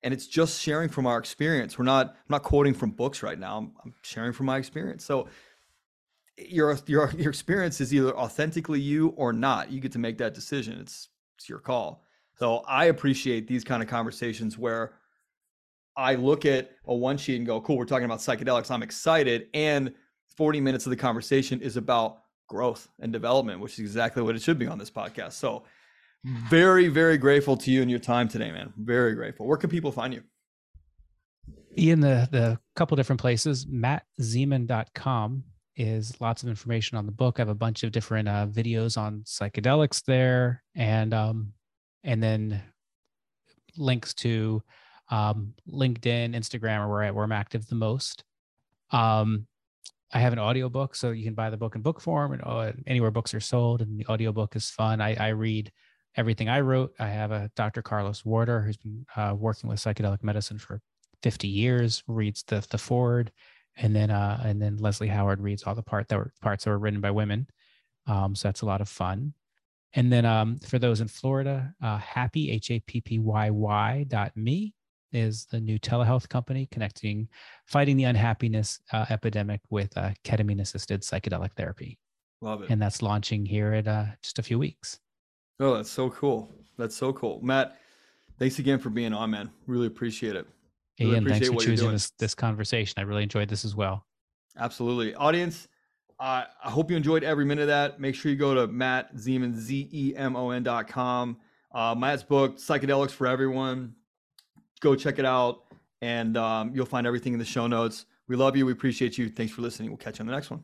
And it's just sharing from our experience. We're not, I'm not quoting from books right now. I'm, I'm sharing from my experience. So your, your, your experience is either authentically you or not. You get to make that decision. It's, it's your call. So I appreciate these kind of conversations where I look at a one sheet and go, cool, we're talking about psychedelics. I'm excited. And 40 minutes of the conversation is about growth and development, which is exactly what it should be on this podcast. So very, very grateful to you and your time today, man. Very grateful. Where can people find you? In the the couple different places, mattzemon.com is lots of information on the book. I have a bunch of different uh, videos on psychedelics there, and um, and then links to um, LinkedIn, Instagram, or where, where I'm active the most. Um, I have an audiobook, so you can buy the book in book form and uh, anywhere books are sold. And the audiobook is fun. I, I read everything I wrote. I have a Dr. Carlos Warder who's been uh, working with psychedelic medicine for 50 years, reads the the forward, and then uh, and then Leslie Howard reads all the part that were parts that were written by women. Um, so that's a lot of fun. And then um, for those in Florida, uh, happy h a p p y y dot me is the new telehealth company connecting, fighting the unhappiness uh, epidemic with uh, ketamine assisted psychedelic therapy. Love it. And that's launching here in uh, just a few weeks. Oh, that's so cool. That's so cool. Matt, thanks again for being on, man. Really appreciate it. Really Ian, appreciate thanks for choosing this, this conversation. I really enjoyed this as well. Absolutely. Audience, uh, I hope you enjoyed every minute of that. Make sure you go to Matt Zemon, Z E M O N dot com. Uh, Matt's book, Psychedelics for Everyone. Go check it out, and um, you'll find everything in the show notes. We love you. We appreciate you. Thanks for listening. We'll catch you on the next one.